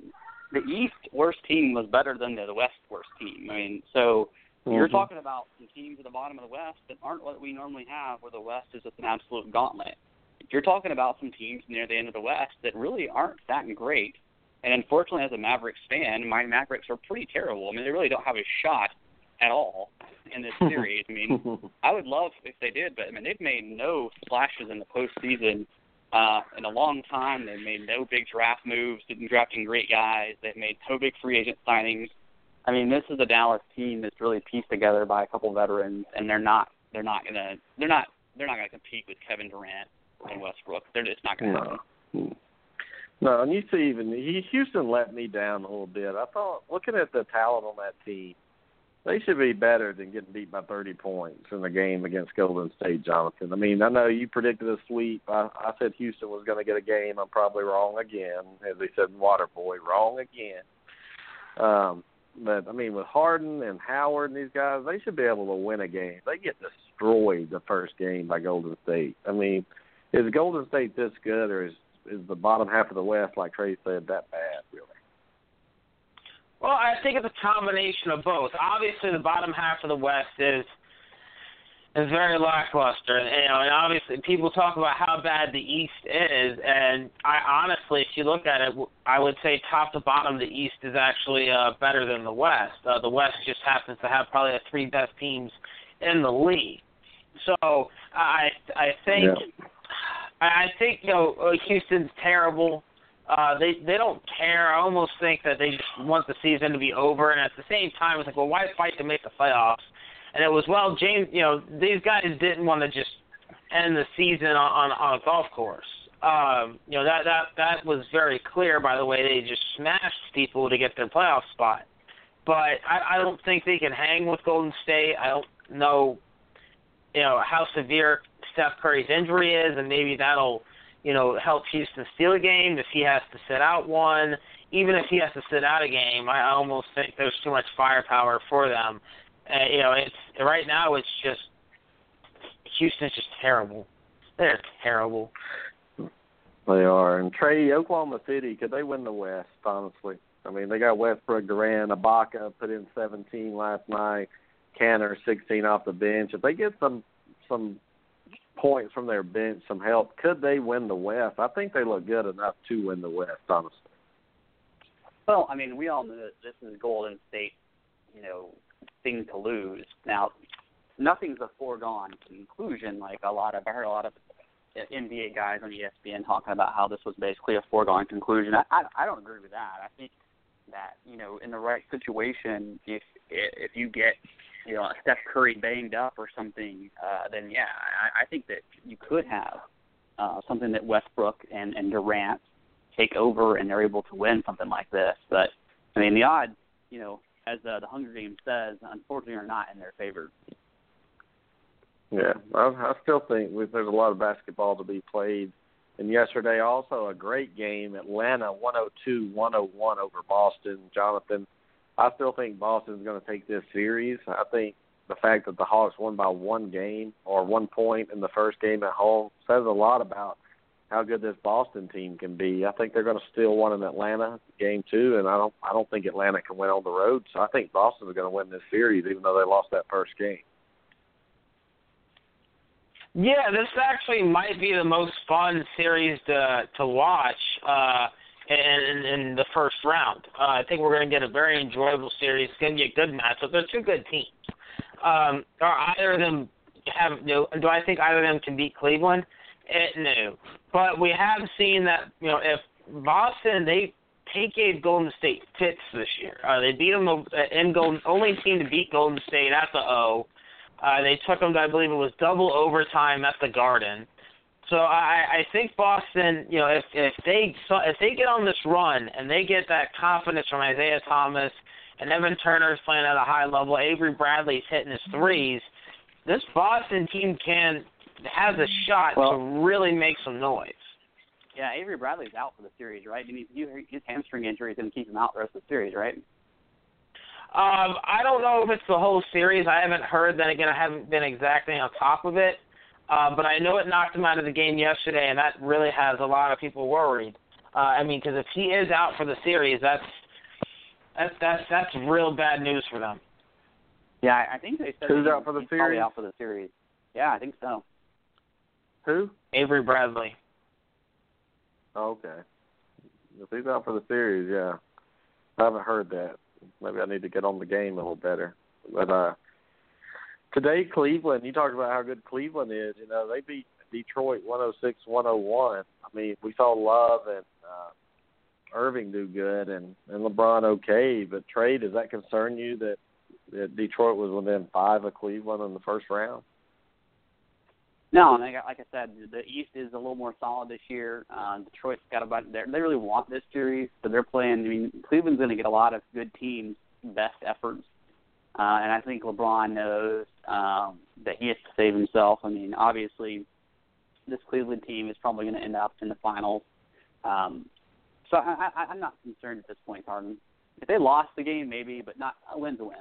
Speaker 3: the East worst team was better than the West worst team. I mean, so mm-hmm. you're talking about some teams at the bottom of the West that aren't what we normally have, where the West is just an absolute gauntlet. You're talking about some teams near the end of the West that really aren't that great. And unfortunately, as a Mavericks fan, my Mavericks are pretty terrible. I mean, they really don't have a shot at all in this series. I mean, I would love if they did, but I mean, they've made no splashes in the postseason uh, in a long time. They've made no big draft moves, didn't drafting great guys. They've made no big free agent signings. I mean, this is a Dallas team that's really pieced together by a couple of veterans, and they're not they're not gonna they're not they're not gonna compete with Kevin Durant and Westbrook. They're just not gonna
Speaker 1: no. happen. No, and you see, even Houston let me down a little bit. I thought looking at the talent on that team, they should be better than getting beat by 30 points in the game against Golden State, Jonathan. I mean, I know you predicted a sweep. I, I said Houston was going to get a game. I'm probably wrong again, as they said in Waterboy, wrong again. Um, but I mean, with Harden and Howard and these guys, they should be able to win a game. They get destroyed the first game by Golden State. I mean, is Golden State this good, or is is the bottom half of the West, like Trey said, that bad? Really?
Speaker 2: Well, I think it's a combination of both. Obviously, the bottom half of the West is is very lackluster, and, you know, and obviously people talk about how bad the East is, and I honestly, if you look at it, I would say top to bottom, the East is actually uh, better than the West. Uh, the West just happens to have probably the three best teams in the league. So I I think yeah. I think you know uh, Houston's terrible uh, they they don't care. I almost think that they just want the season to be over, and at the same time, it's like, well, why fight to make the playoffs? And it was well, James. You know, these guys didn't want to just end the season on on, on a golf course. Um, you know that that that was very clear by the way they just smashed people to get their playoff spot. But I, I don't think they can hang with Golden State. I don't know, you know, how severe Steph Curry's injury is, and maybe that'll you know, help Houston steal a game, if he has to sit out one, even if he has to sit out a game, I almost think there's too much firepower for them. Uh, you know, it's right now it's just Houston's just terrible. They're terrible.
Speaker 1: They are. And Trey, Oklahoma City, could they win the West? Honestly, I mean, they got Westbrook, Durant, Ibaka put in 17 last night. Kanter 16 off the bench. If they get some some points from their bench, some help, could they win the West? I think they look good enough to win the West, honestly.
Speaker 3: Well, I mean, we all know that this is Golden State, you know, thing to lose. Now, nothing's a foregone conclusion. Like a lot of, I heard a lot of NBA guys on ESPN talking about how this was basically a foregone conclusion. I, I, I don't agree with that. I think that you know, in the right situation, if if you get you know Steph Curry banged up or something, uh, then yeah, I, I think that you could have uh, something that Westbrook and and Durant take over and they're able to win something like this. But I mean, the odds, you know, as uh, the Hunger Games says, unfortunately, are not in their favor.
Speaker 1: Yeah, I, I still think there's a lot of basketball to be played. And yesterday, also a great game. Atlanta 102-101 over Boston. Jonathan, I still think Boston's going to take this series. I think the fact that the Hawks won by one game or one point in the first game at home says a lot about how good this Boston team can be. I think they're going to steal one in Atlanta game two, and I don't I don't think Atlanta can win on the road. So I think Boston is going to win this series, even though they lost that first game.
Speaker 2: Yeah, this actually might be the most fun series to to watch uh, in, in the first round. Uh, I think we're going to get a very enjoyable series. It's going to be a good matchup. They're two good teams. Um, are either of them have? You know, do I think either of them can beat Cleveland? It, no, but we have seen that you know if Boston they they gave Golden State fits this year. Uh, they beat them in Golden only team to beat Golden State at the O. Uh, they took them, I believe it was double overtime at the Garden. So I, I think Boston, you know, if if they if they get on this run and they get that confidence from Isaiah Thomas and Evan Turner's playing at a high level, Avery Bradley's hitting his threes, this Boston team can has a shot
Speaker 3: well,
Speaker 2: to really make some noise.
Speaker 3: Yeah, Avery Bradley's out for the series, right? I mean, his hamstring injury is going to keep him out the rest of the series, right?
Speaker 2: Um, I don't know if it's the whole series. I haven't heard. Then again, I haven't been exactly on top of it. Uh, but I know it knocked him out of the game yesterday, and that really has a lot of people worried. Uh, I mean, because if he is out for the series, that's that's that's that's real bad news for them.
Speaker 3: Yeah, I think they said
Speaker 1: who's
Speaker 3: he,
Speaker 1: out for the
Speaker 3: he's
Speaker 1: series.
Speaker 3: Probably out for the series. Yeah, I think so.
Speaker 1: Who?
Speaker 2: Avery Bradley.
Speaker 1: Oh, okay. If he's out for the series, yeah. I haven't heard that. Maybe I need to get on the game a little better. But uh today Cleveland, you talked about how good Cleveland is, you know, they beat Detroit one oh six one oh one. I mean, we saw Love and uh Irving do good and, and LeBron okay, but Trey, does that concern you that, that Detroit was within five of Cleveland in the first round?
Speaker 3: No, like, I said, the East is a little more solid this year. Uh, Detroit's got a bunch. They really want this series, so they're playing. I mean, Cleveland's going to get a lot of good teams, best efforts, uh, and I think LeBron knows um, that he has to save himself. I mean, obviously, this Cleveland team is probably going to end up in the finals. Um, so I, I, I'm not concerned at this point, Tarvin. If they lost the game, maybe, but not a win's a win.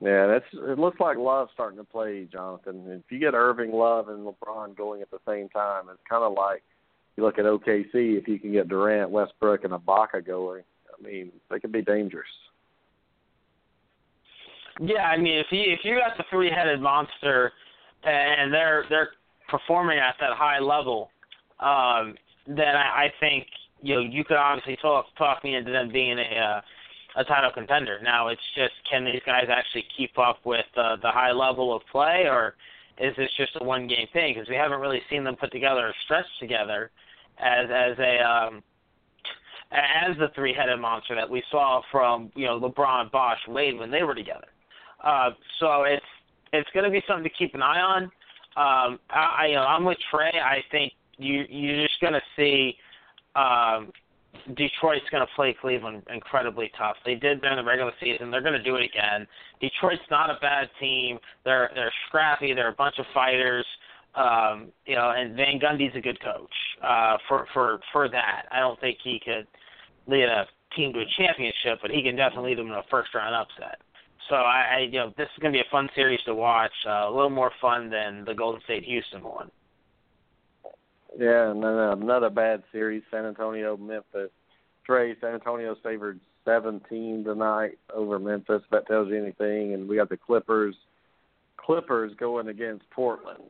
Speaker 1: Yeah, that's it. Looks like Love's starting to play, Jonathan. If you get Irving, Love, and LeBron going at the same time, it's kind of like you look at OKC. If you can get Durant, Westbrook, and Ibaka going, I mean, they could be dangerous.
Speaker 2: Yeah, I mean, if you if you got the three-headed monster, and they're they're performing at that high level, um, then I, I think you know you could obviously talk talk me into them being a uh, a title contender. Now it's just can these guys actually keep up with uh, the high level of play, or is this just a one game thing? Because we haven't really seen them put together a stretch together as as a um, as the three headed monster that we saw from you know LeBron, Bosh, Wade when they were together. Uh, so it's it's going to be something to keep an eye on. Um, I, I, I'm with Trey. I think you you're just going to see. Um, Detroit's going to play Cleveland incredibly tough. They did during the regular season. They're going to do it again. Detroit's not a bad team. They're they're scrappy. They're a bunch of fighters. Um, you know, and Van Gundy's a good coach uh, for for for that. I don't think he could lead a team to a championship, but he can definitely lead them to a first round upset. So I, I you know this is going to be a fun series to watch. Uh, a little more fun than the Golden State Houston one.
Speaker 1: Yeah, and then another bad series, San Antonio, Memphis. Trey, San Antonio's favored 17 tonight over Memphis. If that tells you anything. And we got the Clippers. Clippers going against Portland.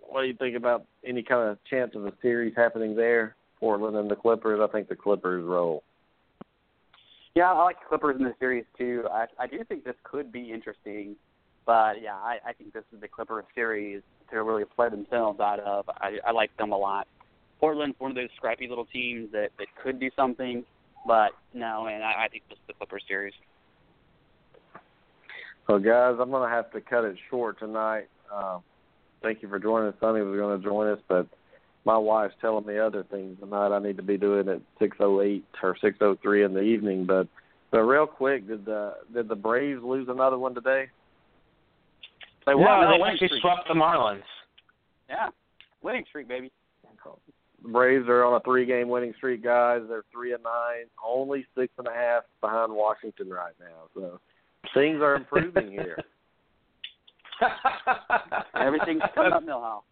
Speaker 1: What do you think about any kind of chance of a series happening there? Portland and the Clippers. I think the Clippers roll.
Speaker 3: Yeah, I like Clippers in the series too. I I do think this could be interesting, but yeah, I, I think this is the Clippers series to really play themselves out of. I, I like them a lot. Portland's one of those scrappy little teams that that could do something, but no, and I, I think this is the Clippers series.
Speaker 1: Well, guys, I'm to have to cut it short tonight. Uh, thank you for joining us. Sonny was going to join us, but my wife's telling me other things tonight. I need to be doing at 6:08 or 6:03 in the evening. But, but real quick, did the did the Braves lose another one today?
Speaker 3: They
Speaker 2: yeah,
Speaker 3: won.
Speaker 2: they actually
Speaker 3: streak.
Speaker 2: swept the Marlins.
Speaker 3: Yeah, winning streak, baby.
Speaker 1: The Braves are on a three-game winning streak, guys. They're three and nine, only six and a half behind Washington right now. So things are improving here.
Speaker 3: Everything's coming up Milhouse.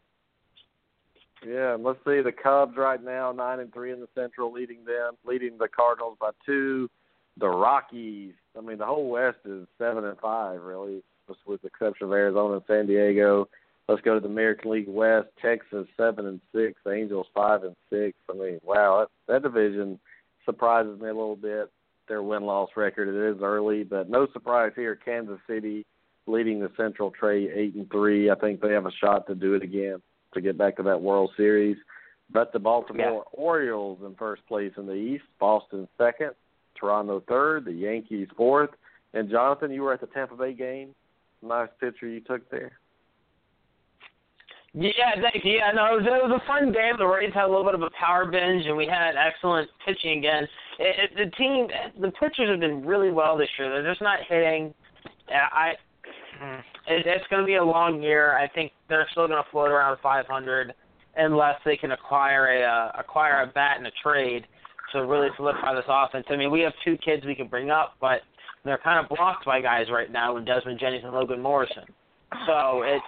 Speaker 1: Yeah, and let's see the Cubs right now, nine and three in the Central, leading them, leading the Cardinals by two. The Rockies, I mean, the whole West is seven and five, really, just with the exception of Arizona and San Diego. Let's go to the American League West. Texas seven and six, Angels five and six. I mean, wow, that, that division surprises me a little bit. Their win loss record it is early, but no surprise here. Kansas City leading the Central Trey eight and three. I think they have a shot to do it again to get back to that World Series. But the Baltimore Orioles in first place in the East, Boston second, Toronto third, the Yankees fourth. And Jonathan, you were at the Tampa Bay game. Nice picture you took there.
Speaker 2: Yeah, thank you. Yeah, no, it was, it was a fun game. The Rays had a little bit of a power binge, and we had excellent pitching again. It, it, the team, the pitchers have been really well this year. They're just not hitting. I, it, it's going to be a long year. I think they're still going to float around 500 unless they can acquire a uh, acquire a bat in a trade to really solidify this offense. I mean, we have two kids we can bring up, but they're kind of blocked by guys right now in Desmond Jennings and Logan Morrison. So it's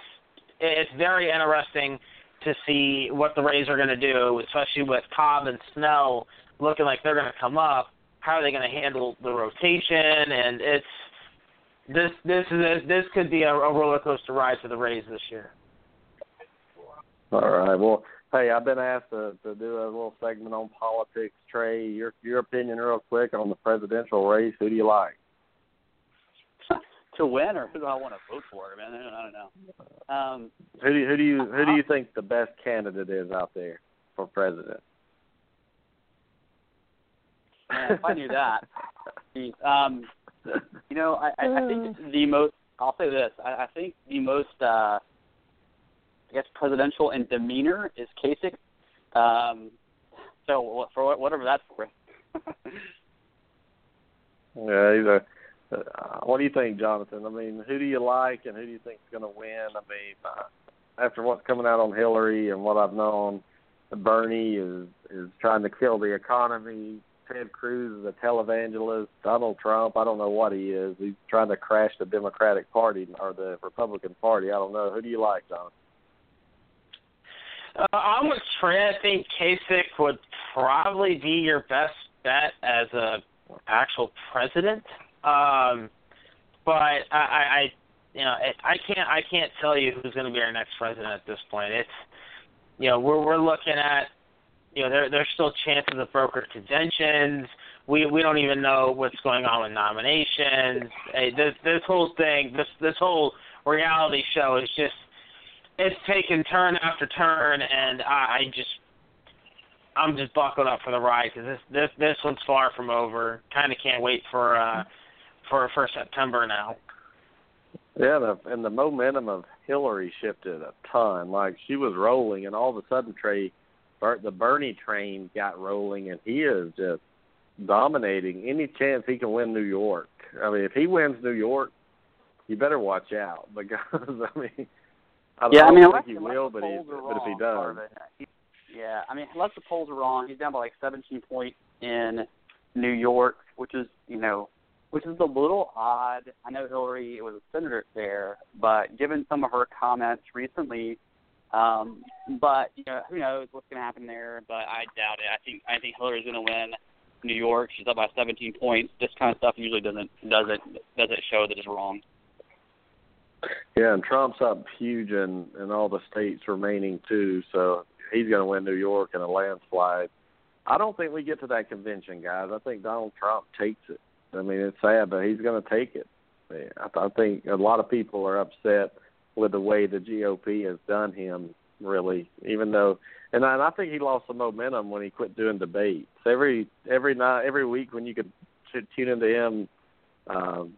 Speaker 2: it's very interesting to see what the Rays are going to do, especially with Cobb and Snell looking like they're going to come up. How are they going to handle the rotation? And it's this this is this could be a, a roller coaster ride for the Rays this year.
Speaker 1: All right. Well, hey, I've been asked to, to do a little segment on politics. Trey, your your opinion, real quick, on the presidential race. Who do you like?
Speaker 3: to win, or who do I want to vote for? Man, I don't know. Um,
Speaker 1: who do you, who do you who do you think the best candidate is out there for president?
Speaker 3: Man, if I knew that. um, you know, I, I, I think the most. I'll say this. I, I think the most. uh I guess presidential in demeanor is Kasich. Um, so for whatever that's worth.
Speaker 1: yeah, he's a. Uh, what do you think, Jonathan? I mean, who do you like, and who do you think is going to win? I mean, uh, after what's coming out on Hillary and what I've known, Bernie is is trying to kill the economy. Ted Cruz is a televangelist. Donald Trump, I don't know what he is. He's trying to crash the Democratic Party or the Republican Party. I don't know. Who do you like, Jonathan?
Speaker 2: Uh, I'm with Trey. I think Kasich would probably be your best bet as a actual president. Um, but I, I, you know, it, I can't, I can't tell you who's going to be our next president at this point. It's, you know, we're we're looking at you know, there there's still chances of brokered conventions. We we don't even know what's going on with nominations. Hey, this this whole thing, this this whole reality show is just it's taken turn after turn, and I, I just I'm just buckled up for the ride because this this this one's far from over. Kind of can't wait for uh for for September now.
Speaker 1: Yeah, the, and the momentum of Hillary shifted a ton. Like she was rolling, and all of a sudden, Trey the Bernie train got rolling, and he is just dominating any chance he can win New York. I mean, if he wins New York, you better watch out because I mean, I don't
Speaker 3: yeah, I mean,
Speaker 1: think he will, but, he, but if he does,
Speaker 3: he, yeah, I mean, unless the polls are wrong, he's down by like 17 points in New York, which is you know, which is a little odd. I know Hillary was a senator there, but given some of her comments recently um, but you know, who knows what's going to happen there? But I doubt it. I think I think Hillary's going to win New York. She's up by 17 points. This kind of stuff usually doesn't doesn't doesn't show that it's wrong.
Speaker 1: Yeah, and Trump's up huge in in all the states remaining too. So he's going to win New York in a landslide. I don't think we get to that convention, guys. I think Donald Trump takes it. I mean, it's sad, but he's going to take it. I, I think a lot of people are upset with the way the GOP has done him, really. Even though, and I, and I think he lost some momentum when he quit doing debates. Every every night, every week, when you could tune into him um,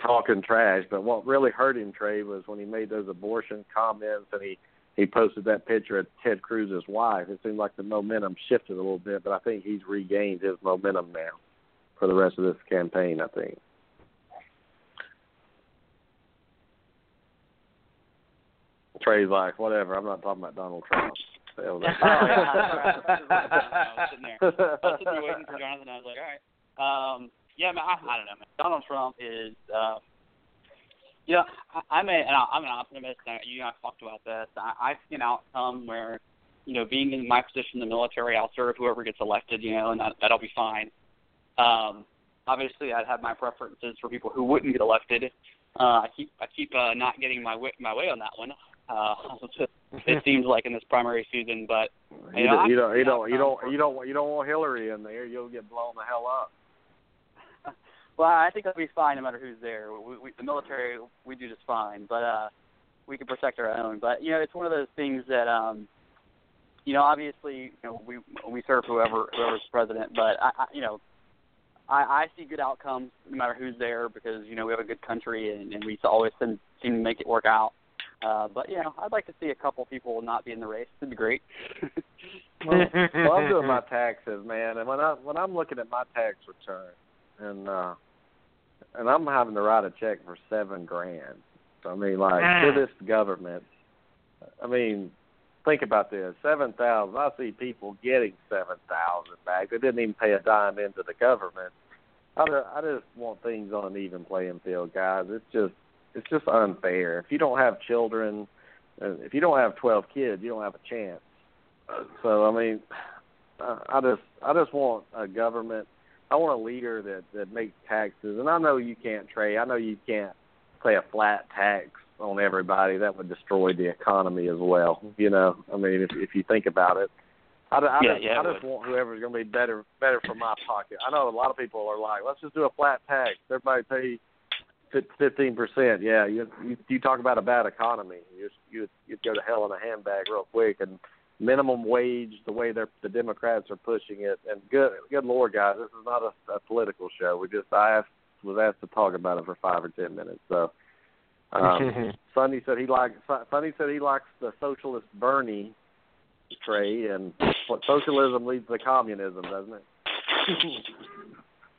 Speaker 1: talking trash. But what really hurt him, Trey, was when he made those abortion comments and he he posted that picture of Ted Cruz's wife. It seemed like the momentum shifted a little bit, but I think he's regained his momentum now for the rest of this campaign. I think. Trey's like, whatever. I'm not talking about Donald Trump. That was
Speaker 3: Oh. I was sitting there. I was sitting there waiting for Jonathan. I was like, all right. Um, yeah, man, I, I don't know, man. Donald Trump is, um, you know, I, I'm a, and I- I'm an optimist. I, you and I talked about this. I, I see an outcome where, you know, being in my position in the military, I'll serve whoever gets elected, you know, and that, that'll be fine. Um, obviously, I'd have my preferences for people who wouldn't get elected. Uh, I keep, I keep uh, not getting my way, my way on that one. Uh, it seems like in this primary season, but
Speaker 1: you,
Speaker 3: Yeah,
Speaker 1: don't, you don't, you don't, you don't, you don't, you don't want Hillary in there. You'll get blown the hell up.
Speaker 3: Well, I think it'll be fine no matter who's there. We, we, the military, we do just fine, but uh, we can protect our own. But you know, it's one of those things that, um, you know, obviously, you know, we we serve whoever whoever's president, but I, I you know, I, I see good outcomes no matter who's there because you know we have a good country and, and we always seem, seem to make it work out. Uh, but you know, I'd like to see a couple people not be in the race. It'd be great.
Speaker 1: Well, well, I'm doing my taxes, man, and when I when I'm looking at my tax return, and uh, and I'm having to write a check for seven grand. So, I mean, like to this government. I mean, think about this: seven thousand. I see people getting seven thousand back. They didn't even pay a dime into the government. I I just want things on an even playing field, guys. It's just it's just unfair. If you don't have children, if you don't have twelve kids, you don't have a chance. So I mean, I just I just want a government. I want a leader that that makes taxes. And I know you can't trade. I know you can't pay a flat tax on everybody. That would destroy the economy as well. You know, I mean, if if you think about it. I, I,
Speaker 3: Yeah,
Speaker 1: just,
Speaker 3: yeah,
Speaker 1: I just
Speaker 3: would.
Speaker 1: want whoever's going to be better better for my pocket. I know a lot of people are like, let's just do a flat tax. Everybody pay fifteen percent. Yeah, you, you you talk about a bad economy. You you you'd go to hell in a handbag real quick. And minimum wage, the way they're the Democrats are pushing it, and good good lord, guys, this is not a, a political show. We just I asked was asked to talk about it for five or ten minutes. So. Um, Sonny said he likes. Sonny said he likes the socialist Bernie Trey, and what socialism leads to communism, doesn't it?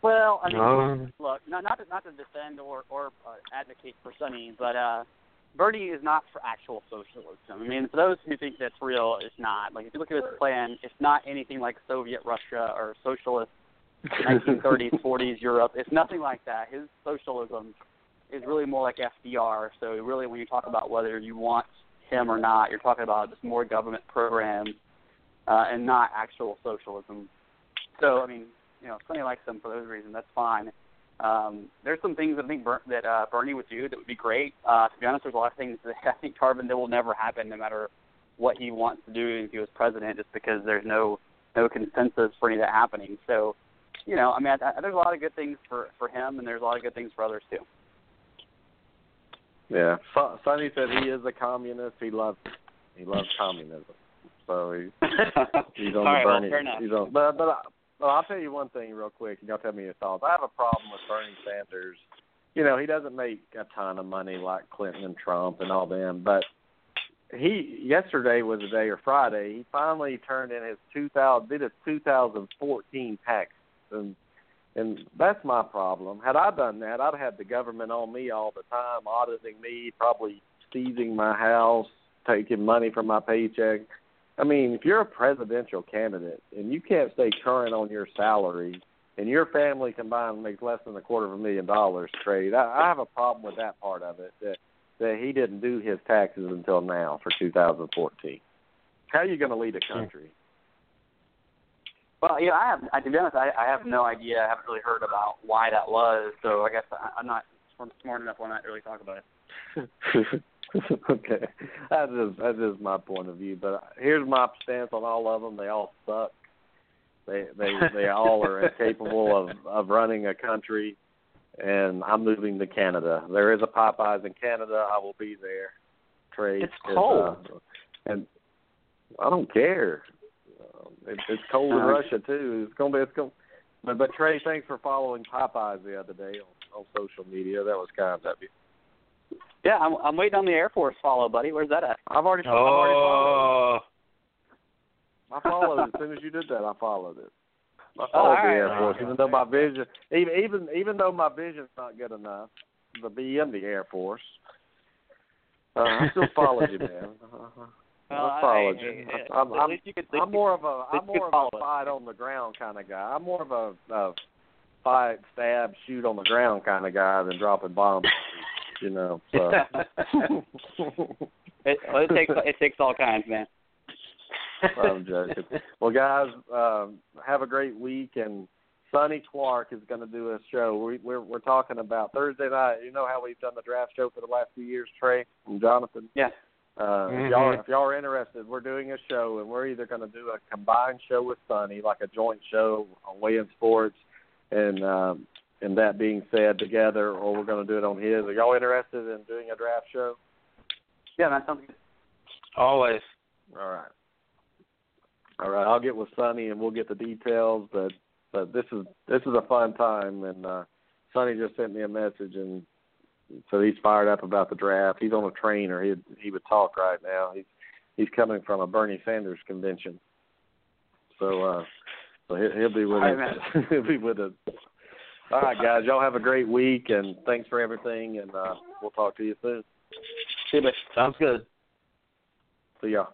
Speaker 3: Well, I mean,
Speaker 4: Um,
Speaker 3: look, not not to, not to defend or or uh, advocate for Sonny, but uh, Bernie is not for actual socialism. I mean, for those who think that's real, it's not. Like if you look at his plan, it's not anything like Soviet Russia or socialist 1930s, 40s Europe. It's nothing like that. His socialism is really more like FDR. So really, when you talk about whether you want him or not, you're talking about just more government programs uh, and not actual socialism. So I mean, you know, if somebody likes him for those reasons, that's fine. Um, there's some things I think Ber- that uh, Bernie would do that would be great. Uh, to be honest, there's a lot of things that I think Tarvin that will never happen, no matter what he wants to do if he was president, just because there's no no consensus for any of that happening. So, you know, I mean, I, I, there's a lot of good things for for him, and there's a lot of good things for others too.
Speaker 1: Yeah, so, Sonny said he is a communist. He loves he loves communism. So he, he's on
Speaker 3: All
Speaker 1: the
Speaker 3: right, well,
Speaker 1: Bernie.
Speaker 3: fair enough.
Speaker 1: he's on, but but I, well, I'll tell you one thing real quick, and y'all tell me your thoughts. I have a problem with Bernie Sanders. You know, he doesn't make a ton of money like Clinton and Trump and all them, but he yesterday was the day or Friday. He finally turned in his 2000 did his 2014 tax, and and that's my problem. Had I done that, I'd have had the government on me all the time, auditing me, probably seizing my house, taking money from my paycheck. I mean, if you're a presidential candidate and you can't stay current on your salary, and your family combined makes less than a quarter of a million dollars Trey, I, I have a problem with that part of it. That that he didn't do his taxes until now for 2014. How are you going to lead a country?
Speaker 3: Well, yeah, I have. I, to be honest, I, I have no idea. I haven't really heard about why that was. So I guess I, I'm not smart enough when I really talk about it.
Speaker 1: okay, that's just that's just my point of view. But here's my stance on all of them. They all suck. They they they all are incapable of of running a country. And I'm moving to Canada. There is a Popeyes in Canada. I will be there. Trey.
Speaker 3: It's
Speaker 1: is,
Speaker 3: cold.
Speaker 1: uh, and I don't care. Um, it, it's cold in
Speaker 3: Uh,
Speaker 1: Russia too. It's gonna be. It's gonna. But, but Trey, thanks for following Popeyes the other day on, on social media. That was kind of you.
Speaker 3: Yeah, I'm, I'm waiting on the Air Force follow, buddy. Where's that at?
Speaker 1: I've already. I've already followed.
Speaker 4: Oh,
Speaker 1: I followed it as soon as you did that. I followed it. I
Speaker 3: Oh,
Speaker 1: followed
Speaker 3: all
Speaker 1: the
Speaker 3: right.
Speaker 1: Air Force, even though my vision, even even even though my vision's not good enough to be in the Air Force, uh, I still followed you, man. Uh-huh.
Speaker 3: Well,
Speaker 1: I follow
Speaker 3: I-
Speaker 1: you.
Speaker 3: I-
Speaker 1: I'm,
Speaker 3: at
Speaker 1: I'm,
Speaker 3: you could-
Speaker 1: I'm more of a
Speaker 3: least
Speaker 1: I'm more of
Speaker 3: follow
Speaker 1: a
Speaker 3: it.
Speaker 1: fight on the ground kind of guy. I'm more of a, a fight, stab, shoot on the ground kind of guy than dropping bombs. You know, so
Speaker 3: It, well, it takes it takes all kinds, man.
Speaker 1: I'm joking. Well, guys, um, have a great week. And Sonny Clark is going to do a show. We, we're we're talking about Thursday night. You know how we've done the draft show for the last few years, Trey and Jonathan.
Speaker 3: Yeah.
Speaker 1: Uh, if y'all if y'all are interested, we're doing a show, and we're either going to do a combined show with Sonny, like a joint show on Way in Sports, and um, and that being said together, or we're going to do it on his. Are y'all interested in doing a draft show?
Speaker 3: Yeah, that sounds good.
Speaker 2: Always.
Speaker 1: All right. All right, I'll get with Sonny and we'll get the details. But but this is this is a fun time, and uh, Sonny just sent me a message, and so he's fired up about the draft. He's on a train, or he he would talk right now. He's he's coming from a Bernie Sanders convention, so uh, so he'll, he'll be with us. he'll be with us. All right, guys, y'all have a great week, and thanks for everything, and uh, we'll talk to you soon.
Speaker 3: See you, bud.
Speaker 2: Sounds good.
Speaker 1: See y'all.